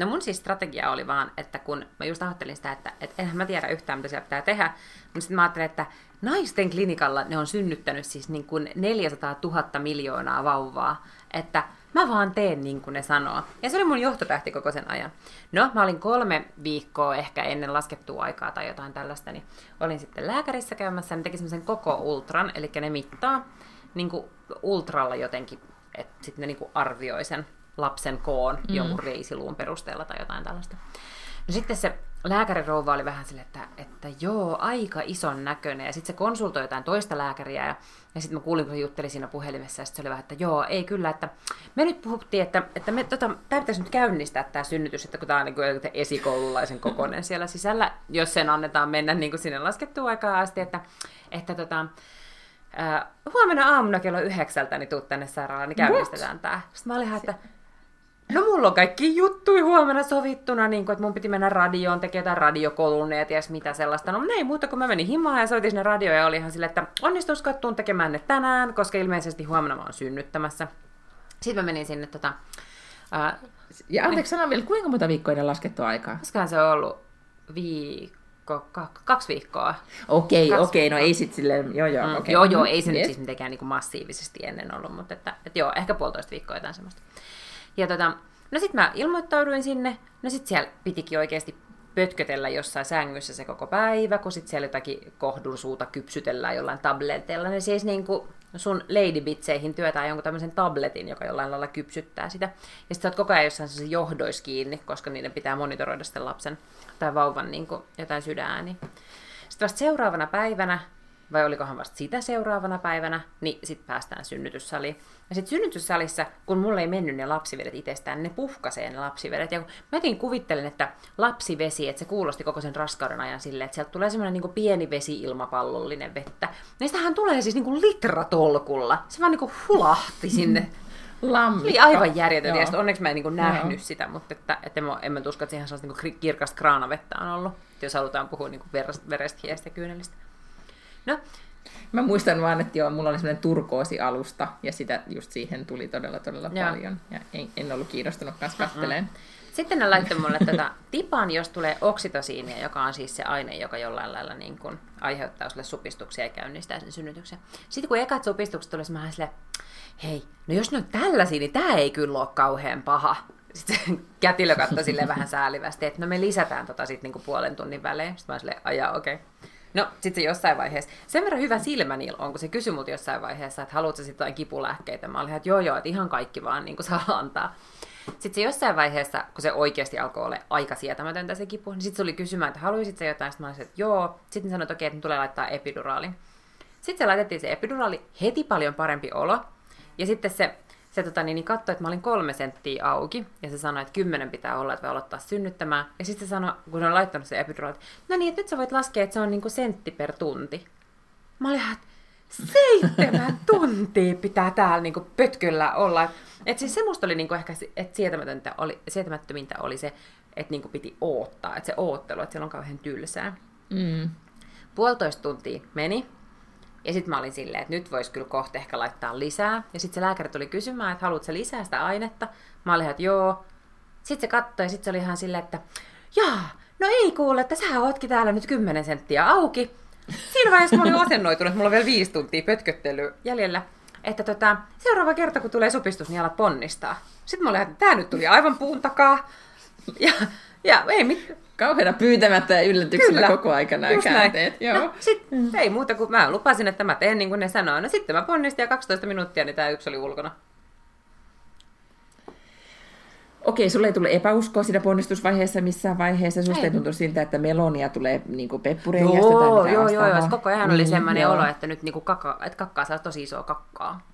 No mun siis strategia oli vaan, että kun mä just ajattelin sitä, että, että enhän mä tiedä yhtään, mitä siellä pitää tehdä, mutta sitten mä ajattelin, että naisten klinikalla ne on synnyttänyt siis niin kuin 400 000 miljoonaa vauvaa, että mä vaan teen niin kuin ne sanoo. Ja se oli mun johtotähti koko sen ajan. No, mä olin kolme viikkoa ehkä ennen laskettua aikaa tai jotain tällaista, niin olin sitten lääkärissä käymässä, ne teki semmoisen koko ultran, eli ne mittaa niin kuin ultralla jotenkin, että sitten ne niin kuin arvioi sen lapsen koon mm. jonkun reisiluun perusteella tai jotain tällaista. No sitten se lääkärirouva oli vähän sille, että, että joo, aika ison näköinen. Ja sitten se konsultoi jotain toista lääkäriä. Ja, ja sitten mä kuulin, kun se jutteli siinä puhelimessa. Ja sitten se oli vähän, että joo, ei kyllä, että me nyt puhuttiin, että, että me, tota, tämä pitäisi nyt käynnistää tämä synnytys, että kun tämä on niin kuin esikoululaisen kokoinen siellä sisällä, jos sen annetaan mennä niin kuin sinne laskettua aikaa asti, että, että tota, äh, huomenna aamuna kello yhdeksältä niin tuut tänne sairaalaan, niin käynnistetään tämä. Sitten mä olin että No mulla on kaikki juttui huomenna sovittuna, niin kun, että mun piti mennä radioon, tekemään jotain radiokolumneja, ties mitä sellaista. No ei muuta, kun mä menin himaan ja soitin sinne radioon ja oli ihan silleen, että onnistuisiko tuun tekemään ne tänään, koska ilmeisesti huomenna mä oon synnyttämässä. Sitten mä menin sinne tota... Ää, ja anteeksi niin, vielä, kuinka monta viikkoa ennen laskettu aikaa? Koskahan se on ollut viikko, kaksi viikkoa. Okei, okay, okei, okay, no ei sitten silleen, joo joo. Mm, okay. Joo joo, ei se yes. nyt siis mitenkään niin massiivisesti ennen ollut, mutta että, että joo, ehkä puolitoista viikkoa jotain semmoista. Ja tota, no sitten mä ilmoittauduin sinne, no sitten siellä pitikin oikeasti pötkötellä jossain sängyssä se koko päivä, kun sitten siellä jotakin kohdun suuta kypsytellään jollain tabletteilla, niin siis niin kuin sun ladybitseihin työtään jonkun tämmöisen tabletin, joka jollain lailla kypsyttää sitä. Ja sitten sä oot koko ajan jossain johdois kiinni, koska niiden pitää monitoroida sitten lapsen tai vauvan niin kuin jotain sydänääni. Sitten vasta seuraavana päivänä vai olikohan vasta sitä seuraavana päivänä, niin sitten päästään synnytyssaliin. Ja sitten synnytyssalissa, kun mulle ei mennyt ne lapsivedet itsestään, ne puhkasee ne lapsivedet. Ja kun mä jotenkin kuvittelen, että lapsivesi, että se kuulosti koko sen raskauden ajan silleen, että sieltä tulee semmoinen niin pieni vesi-ilmapallollinen vettä. Niistähän tulee siis niin kuin litratolkulla. Se vaan niin kuin hulahti sinne. Lammikka. Oli aivan järjetön. Ja onneksi mä en niin nähnyt Joo. sitä, mutta että, että en, mä, en mä usko, että siihen sellaista niin kirkasta kraanavettä on ollut, jos halutaan puhua niin verestä, hiestä ja kyynelistä. No, Mä muistan vaan, että joo, mulla oli semmoinen turkoosi-alusta, ja sitä just siihen tuli todella, todella joo. paljon. Ja en, en ollut kiinnostunut kanssa katteleen. Sitten ne laittoi mulle tätä tipan, jos tulee oksitosiinia, joka on siis se aine, joka jollain lailla niin kuin aiheuttaa sulle supistuksia ja käynnistää sen synnytyksen. Sitten kun ekat supistukset tuli, mä silleen, hei, no jos ne on tällaisia, niin tämä ei kyllä ole kauhean paha. Sitten kätilö katsoi sille vähän säälivästi, että no me lisätään tota sitten niinku puolen tunnin välein. Sitten mä silleen, ajaa, okei. Okay. No, sitten se jossain vaiheessa, sen verran hyvä silmä niillä on, kun se kysyi multa jossain vaiheessa, että haluatko sitten jotain kipulääkkeitä. Mä olin, että joo joo, että ihan kaikki vaan niin kuin saa antaa. Sitten se jossain vaiheessa, kun se oikeasti alkoi olla aika sietämätöntä se kipu, niin sitten se oli kysymään, että haluaisitko jotain. Sitten mä olisin, että joo. Sitten sanoi, että okei, että tulee laittaa epiduraali. Sitten se laitettiin se epiduraali, heti paljon parempi olo. Ja sitten se se tota, niin, niin katsoi, että mä olin kolme senttiä auki, ja se sanoi, että kymmenen pitää olla, että voi aloittaa synnyttämään. Ja sitten se sanoi, kun on laittanut se epiduraali, että no niin, että nyt sä voit laskea, että se on niin kuin sentti per tunti. Mä olin että seitsemän tuntia pitää täällä niin kuin pötköllä olla. Et siis semmoista oli niin kuin ehkä, että sietämätöntä oli, sietämättömintä oli se, että niin kuin piti oottaa, että se oottelu, että siellä on kauhean tylsää. Mm. Puolitoista tuntia meni, ja sitten mä olin silleen, että nyt voisi kyllä kohta ehkä laittaa lisää. Ja sitten se lääkäri tuli kysymään, että haluatko lisää sitä ainetta? Mä olin, että joo. Sitten se katsoi ja sitten se oli ihan silleen, että jaa, no ei kuule, että sä ootkin täällä nyt 10 senttiä auki. Siinä vaiheessa mä olin asennoitunut, että mulla on vielä viisi tuntia pötköttely jäljellä. Että tota, seuraava kerta kun tulee sopistus, niin alat ponnistaa. Sitten mä olin, että tää nyt tuli aivan puun takaa. Ja, ja ei mitään Kauheena pyytämättä ja yllätyksellä Kyllä. koko aika nämä Just käänteet. Näin. Joo. No, sit, mm. Ei muuta kuin mä lupasin, että mä teen niin kuin ne sanoo. No sitten mä ponnistin ja 12 minuuttia, niin tämä yksi oli ulkona. Okei, sulle ei tule epäuskoa siinä ponnistusvaiheessa missään vaiheessa. Susta ei, ei siltä, että melonia tulee niinku peppureijasta joo, tai mitään Joo, joo, joo. Koko ajan oli mm, semmoinen olo, että nyt niinku kakka, että kakkaa saa tosi isoa kakkaa.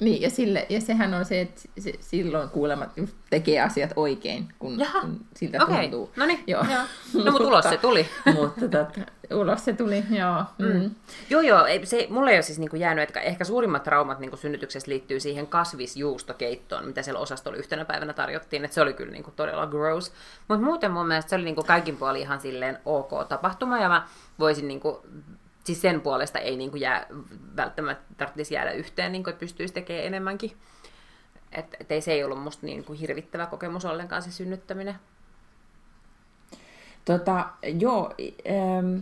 Niin, ja, sille, ja sehän on se, että se, silloin kuulemma tekee asiat oikein, kun, kun siltä okay. tuntuu. No niin, joo. No mutta ulos se tuli. mutta tota, ulos se tuli, joo. Mm. Mm. Joo, joo, ei, se, mulle ei ole siis niinku jäänyt, että ehkä suurimmat traumat niinku synnytyksessä liittyy siihen kasvisjuustokeittoon, mitä siellä osastolla yhtenä päivänä tarjottiin, että se oli kyllä niinku todella gross. Mutta muuten mun mielestä se oli niinku kaikin puolin ihan silleen ok tapahtuma, ja mä voisin niinku siis sen puolesta ei niin kuin jää, välttämättä tarvitsisi jäädä yhteen, niin kuin, että pystyisi tekemään enemmänkin. Että et ei se ei ollut musta niin kuin hirvittävä kokemus ollenkaan se synnyttäminen. Tota, joo, ähm,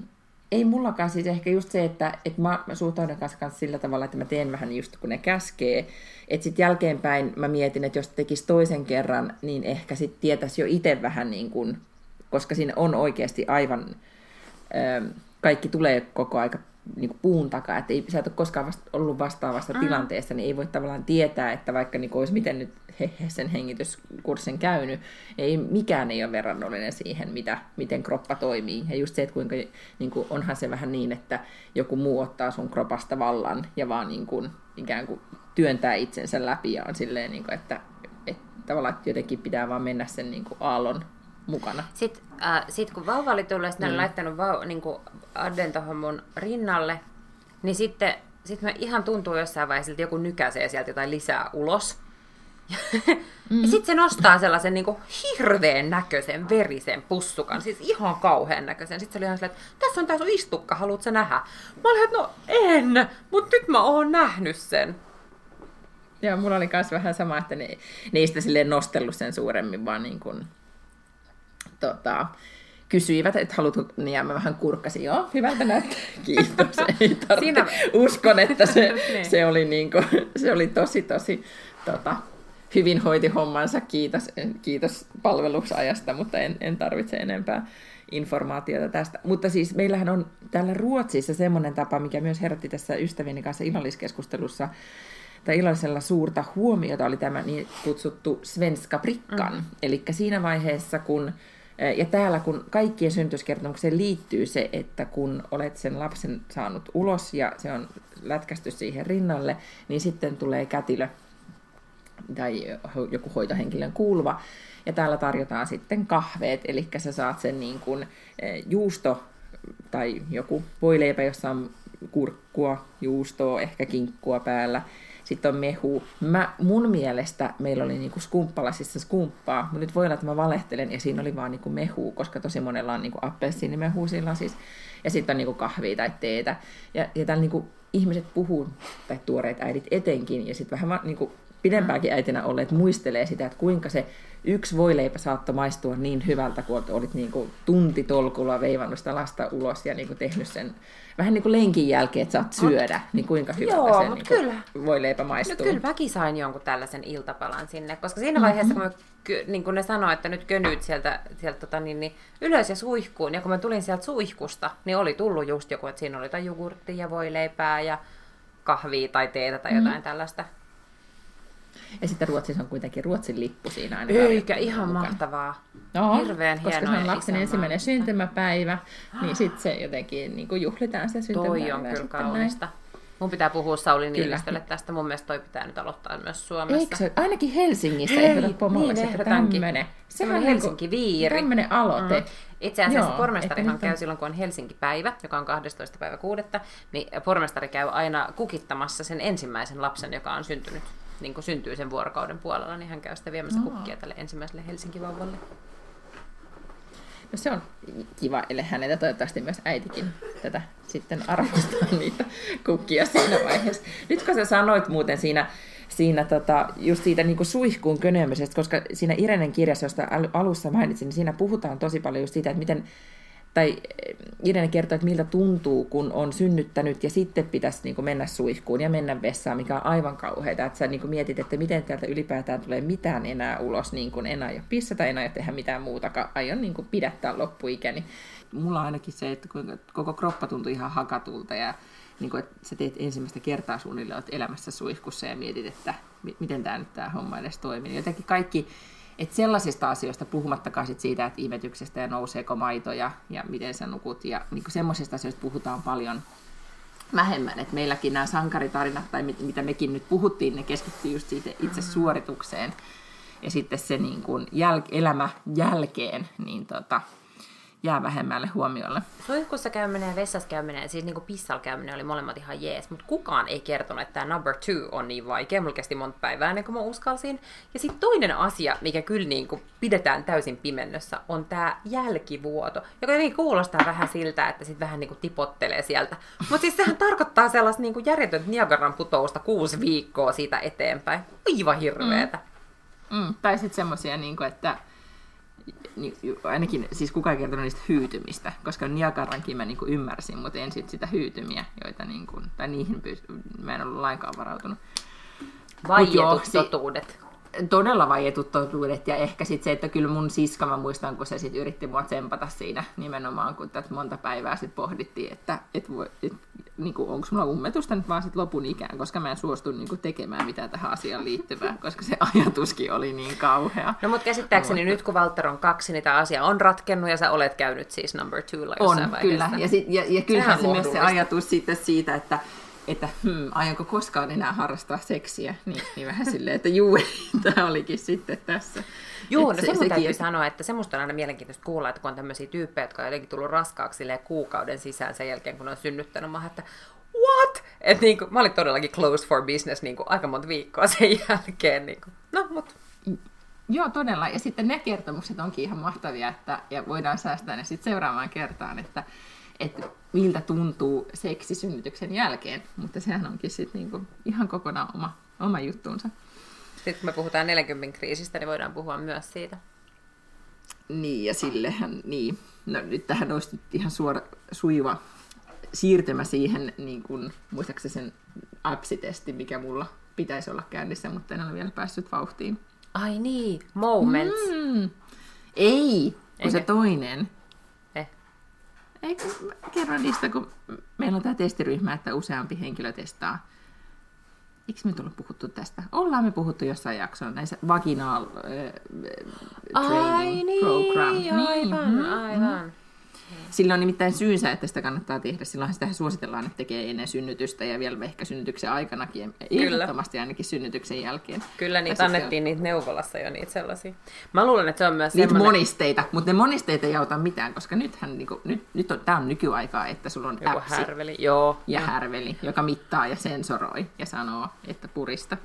ei mullakaan siis ehkä just se, että, että mä, suhtaudun kanssa, kanssa sillä tavalla, että mä teen vähän just kun ne käskee. Että sitten jälkeenpäin mä mietin, että jos tekisi toisen kerran, niin ehkä sitten tietäisi jo itse vähän niin kuin, koska siinä on oikeasti aivan... Ähm, kaikki tulee koko aika niin kuin puun takaa, että ei, sä et ole koskaan vasta, ollut vastaavassa mm. tilanteessa, niin ei voi tavallaan tietää, että vaikka niin kuin olisi miten nyt he, he sen hengityskurssin käynyt, ei mikään ei ole verrannollinen siihen, mitä, miten kroppa toimii. Ja just se, että kuinka niin kuin, onhan se vähän niin, että joku muu ottaa sun kropasta vallan ja vaan niin kuin, ikään kuin työntää itsensä läpi ja on silleen, niin kuin, että, että tavallaan jotenkin pitää vaan mennä sen niin kuin aallon mukana. Sitten äh, sit kun vauva oli tullut, sitten mm. laittanut vau, niin Adden tuohon mun rinnalle, niin sitten sit mä ihan tuntuu jossain vaiheessa, että joku nykäsee sieltä jotain lisää ulos. Mm. ja sitten se nostaa sellaisen niin kuin hirveän näköisen verisen pussukan, siis ihan kauhean näköisen. Sitten se oli ihan silleen, että tässä on sun istukka, haluat sä nähdä? Mä olin, että no en, mutta nyt mä oon nähnyt sen. Joo, mulla oli myös vähän sama, että ne, sitä silleen nostellut sen suuremmin, vaan niin kuin tota, kysyivät, että haluatko, niin ja mä vähän kurkkasin, joo, hyvältä näyttää, kiitos, ei Siinä... Uskon, että se, niin. se, oli niin kuin, se oli tosi, tosi tota, hyvin hoiti hommansa, kiitos, kiitos palveluksajasta, mutta en, en tarvitse enempää informaatiota tästä. Mutta siis meillähän on täällä Ruotsissa semmoinen tapa, mikä myös herätti tässä ystävieni kanssa illalliskeskustelussa, tai illallisella suurta huomiota oli tämä niin kutsuttu svenska prickan. Mm-hmm. Eli siinä vaiheessa, kun ja täällä kun kaikkien synnytyskertomukseen liittyy se, että kun olet sen lapsen saanut ulos ja se on lätkästy siihen rinnalle, niin sitten tulee kätilö tai joku hoitohenkilön kuuluva. Ja täällä tarjotaan sitten kahveet, eli sä saat sen niin kuin juusto tai joku voileipä, jossa on kurkkua, juustoa, ehkä kinkkua päällä, sitten on mehu. Mä, mun mielestä meillä oli niinku skumppalasissa skumppaa, mutta nyt voi olla, että mä valehtelen, ja siinä oli vaan niinku mehu, koska tosi monella on niinku appelsiinimehu siinä siis. Ja sitten on niinku kahvia tai teetä. Ja, ja täällä niinku ihmiset puhuu, tai tuoreet äidit etenkin, ja sitten vähän niinku pidempääkin äitinä olleet muistelee sitä, että kuinka se yksi voileipä saattoi maistua niin hyvältä, kun olit niin kuin tuntitolkulla veivannut sitä lasta ulos ja niin kuin tehnyt sen vähän niin kuin lenkin jälkeen, että saat syödä, niin kuinka hyvältä Joo, se niin kyllä. voileipä maistuu. No kyllä mäkin sain jonkun tällaisen iltapalan sinne, koska siinä vaiheessa, mm-hmm. kun, mä, niin kun ne sanoi, että nyt könyt sieltä, sieltä tota, niin, niin, ylös ja suihkuun, ja kun mä tulin sieltä suihkusta, niin oli tullut just joku, että siinä oli jotain jogurttia ja voileipää ja kahvia tai teetä tai jotain mm-hmm. tällaista. Ja sitten Ruotsissa on kuitenkin Ruotsin lippu siinä aina. Eikä, ihan mukana. mahtavaa. No, Hirveän koska se on lapsen ensimmäinen syntymäpäivä, niin sitten se jotenkin niin kuin juhlitaan se syntymäpäivä. Toi on kyllä kaunista. Mun pitää puhua Sauli Niinistölle tästä. Mun mielestä toi pitää nyt aloittaa myös Suomessa. Eikö se? Ainakin Helsingissä Hei, ehdotat pomolle niin, tämmöinen. Sehän on Helsinki-viiri. Tämmöinen aloite. Mm. Itse asiassa Joo, pormestarihan käy silloin, kun on Helsinki-päivä, joka on 12. päivä 6. Niin pormestari käy aina kukittamassa sen ensimmäisen lapsen, joka on syntynyt niin kuin syntyy sen vuorokauden puolella, niin hän käy sitä viemässä Oho. kukkia tälle ensimmäiselle Helsinki-vauvalle. No se on kiva, eli häneltä toivottavasti myös äitikin tätä sitten arvostaa niitä kukkia siinä vaiheessa. Nyt kun sä sanoit muuten siinä, siinä tota, just siitä niin kuin suihkuun könömisestä, koska siinä Irenen kirjassa, josta alussa mainitsin, niin siinä puhutaan tosi paljon just siitä, että miten tai eh, Irene kertoo, että miltä tuntuu, kun on synnyttänyt ja sitten pitäisi niin kuin mennä suihkuun ja mennä vessaan, mikä on aivan kauheaa. Että sä niin kuin mietit, että miten täältä ylipäätään tulee mitään enää ulos, niin kuin enää ei pissata, enää ei tehdä mitään muutakaan. Aion niin kuin pidättää loppuikäni. Mulla ainakin se, että koko kroppa tuntuu ihan hakatulta ja niin kuin, että sä teet ensimmäistä kertaa suunnilleen, olet elämässä suihkussa ja mietit, että miten tämä nyt tämä homma edes toimii. Jotenkin kaikki et sellaisista asioista, puhumattakaan sit siitä, että imetyksestä ja nouseeko maito ja, ja miten sä nukut, ja niin semmoisista asioista puhutaan paljon vähemmän. Et meilläkin nämä sankaritarinat, tai mit, mitä mekin nyt puhuttiin, ne keskittyy just siitä itse suoritukseen. Ja sitten se niin kuin jäl- elämä jälkeen, niin tota, jää vähemmälle huomiolle. Suihkussa käyminen ja vessassa käyminen, siis niin pissalla käyminen oli molemmat ihan jees, mutta kukaan ei kertonut, että tämä number two on niin vaikea. Mulla kesti monta päivää ennen kuin mä uskalsin. Ja sitten toinen asia, mikä kyllä niin kuin pidetään täysin pimennössä, on tämä jälkivuoto, joka jotenkin kuulostaa vähän siltä, että sitten vähän niin kuin tipottelee sieltä. Mutta siis sehän tarkoittaa sellaista niin kuin järjetöntä Niagaran putousta kuusi viikkoa siitä eteenpäin. Aivan hirveetä. Mm. Mm. Tai sitten semmoisia, niin että ainakin siis kukaan ei kertonut niistä hyytymistä, koska Niagarankin mä niin kuin ymmärsin, mutta en sit sitä hyytymiä, joita niin kuin, tai niihin pys- mä en ollut lainkaan varautunut. Vaietut totuudet todella vaietut totuudet ja ehkä sitten se, että kyllä mun siska, mä muistan, kun se sitten yritti mua tsempata siinä nimenomaan, kun tätä monta päivää sitten pohdittiin, että et voi, et, niinku, onko mulla ummetusta nyt vaan sit lopun ikään, koska mä en suostu niinku, tekemään mitään tähän asiaan liittyvää, koska se ajatuskin oli niin kauhea. No mutta käsittääkseni mutta... nyt kun Walter on kaksi, niin tämä asia on ratkennut ja sä olet käynyt siis number two jossain on, kyllä. Ja, sit, ja, ja kyllähän se myös se ajatus sitten siitä, että että hmm, aionko koskaan enää harrastaa seksiä, niin, niin vähän silleen, että juu, tämä olikin sitten tässä. Joo, no se, se täytyy että... sanoa, että semmoista on aina mielenkiintoista kuulla, että kun on tämmöisiä tyyppejä, jotka on jotenkin tullut raskaaksi kuukauden sisään sen jälkeen, kun on synnyttänyt, mä että what? Et niin kuin, mä olin todellakin closed for business niin kuin, aika monta viikkoa sen jälkeen. Niin kuin. No, mutta Joo, todella. Ja sitten ne kertomukset onkin ihan mahtavia, että, ja voidaan säästää ne sitten seuraavaan kertaan, että, että miltä tuntuu seksi synnytyksen jälkeen, mutta sehän onkin sitten niinku ihan kokonaan oma, oma juttuunsa. Sitten kun me puhutaan 40 kriisistä, niin voidaan puhua myös siitä. Niin, ja sillehän, niin. No nyt tähän olisi ihan suora, suiva siirtymä siihen, niin kuin, muistaakseni sen apsitesti, mikä mulla pitäisi olla käynnissä, mutta en ole vielä päässyt vauhtiin. Ai niin, Moments. Mm. Ei, kun Eikä. se toinen. Eh. Ei, kun kerron niistä, kun meillä on tämä testiryhmä, että useampi henkilö testaa. Eikö me tullut puhuttu tästä? Ollaan me puhuttu jossain jaksossa näissä vaginal äh, training program. aivan, mm, aivan. Sillä on nimittäin syynsä, että sitä kannattaa tehdä. Silloin sitä suositellaan, että tekee ennen synnytystä ja vielä ehkä synnytyksen aikanakin. Ehdottomasti ainakin synnytyksen jälkeen. Kyllä niitä siis annettiin niitä neuvolassa jo niitä sellaisia. Mä luulen, että se on myös Niitä semmoinen... monisteita, mutta ne monisteet ei auta mitään, koska nythän niinku, nyt, nyt on, tämä on nykyaikaa, että sulla on Joku appsi härveli. Joo. ja härveli, joka mittaa ja sensoroi ja sanoo, että purista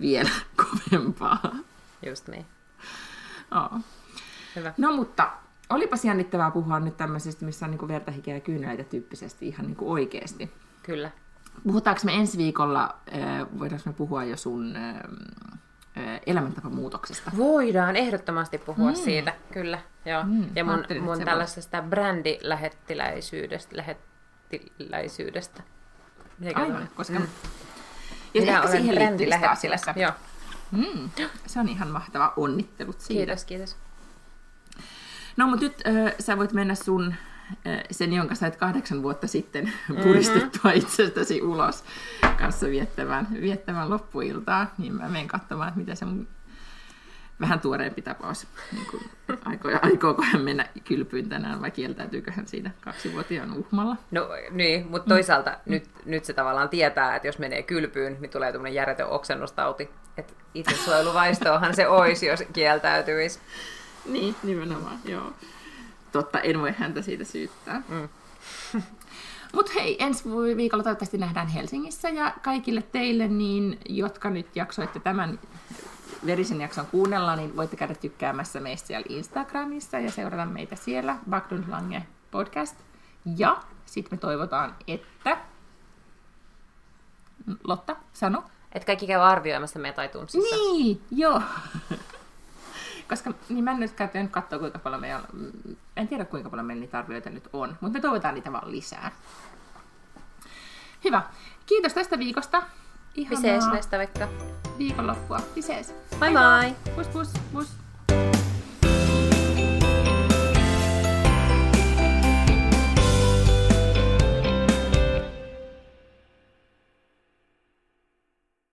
vielä kovempaa. Just niin. Oh. Hyvä. No mutta olipas jännittävää puhua nyt tämmöisestä, missä on niinku verta, hikeä ja kyyneleitä tyyppisesti ihan niinku oikeasti. Kyllä. Puhutaanko me ensi viikolla, äh, voidaanko me puhua jo sun äh, äh, elämäntapamuutoksesta? Voidaan ehdottomasti puhua mm. siitä, kyllä. Joo. Mm, ja mun, mun se tällaisesta brändilähettiläisyydestä, lähettiläisyydestä. Mikä Aivan, koska... Mm. Ja Minä ehkä olen siihen liittyvistä brändilähettiläs. asioista. Joo. Mm, se on ihan mahtava. Onnittelut siitä. Kiitos, kiitos. No, mutta nyt äh, sä voit mennä sun, äh, sen jonka sait kahdeksan vuotta sitten puristettua itsestäsi ulos kanssa viettämään, viettämään loppuiltaa. Niin mä menen katsomaan, että miten se mun vähän tuoreempi tapaus, niin kuin, aikoo, aikooko hän mennä kylpyyn tänään vai kieltäytyykö hän siitä kaksivuotiaan uhmalla. No niin, mutta toisaalta mm. nyt, nyt se tavallaan tietää, että jos menee kylpyyn, niin tulee tämmöinen järjetön oksennustauti. Että itsesuojeluvaistoahan se olisi, jos kieltäytyisi. Niin, nimenomaan, joo. Totta, en voi häntä siitä syyttää. Mm. Mutta hei, ensi viikolla toivottavasti nähdään Helsingissä ja kaikille teille, niin, jotka nyt jaksoitte tämän verisen jakson kuunnella, niin voitte käydä tykkäämässä meistä siellä Instagramissa ja seurata meitä siellä, Bakdun Lange podcast. Ja sitten me toivotaan, että... Lotta, sano. Että kaikki käy arvioimassa meitä iTunesissa. Niin, joo. Koska niin mä en nyt käynyt katsoa, kuinka paljon meillä en tiedä kuinka paljon meillä niitä arvioita nyt on, mutta me toivotaan niitä vaan lisää. Hyvä. Kiitos tästä viikosta. Vi ses nästa vecka. viikonloppua. Vi ses. Bye bye! Pus pus pus.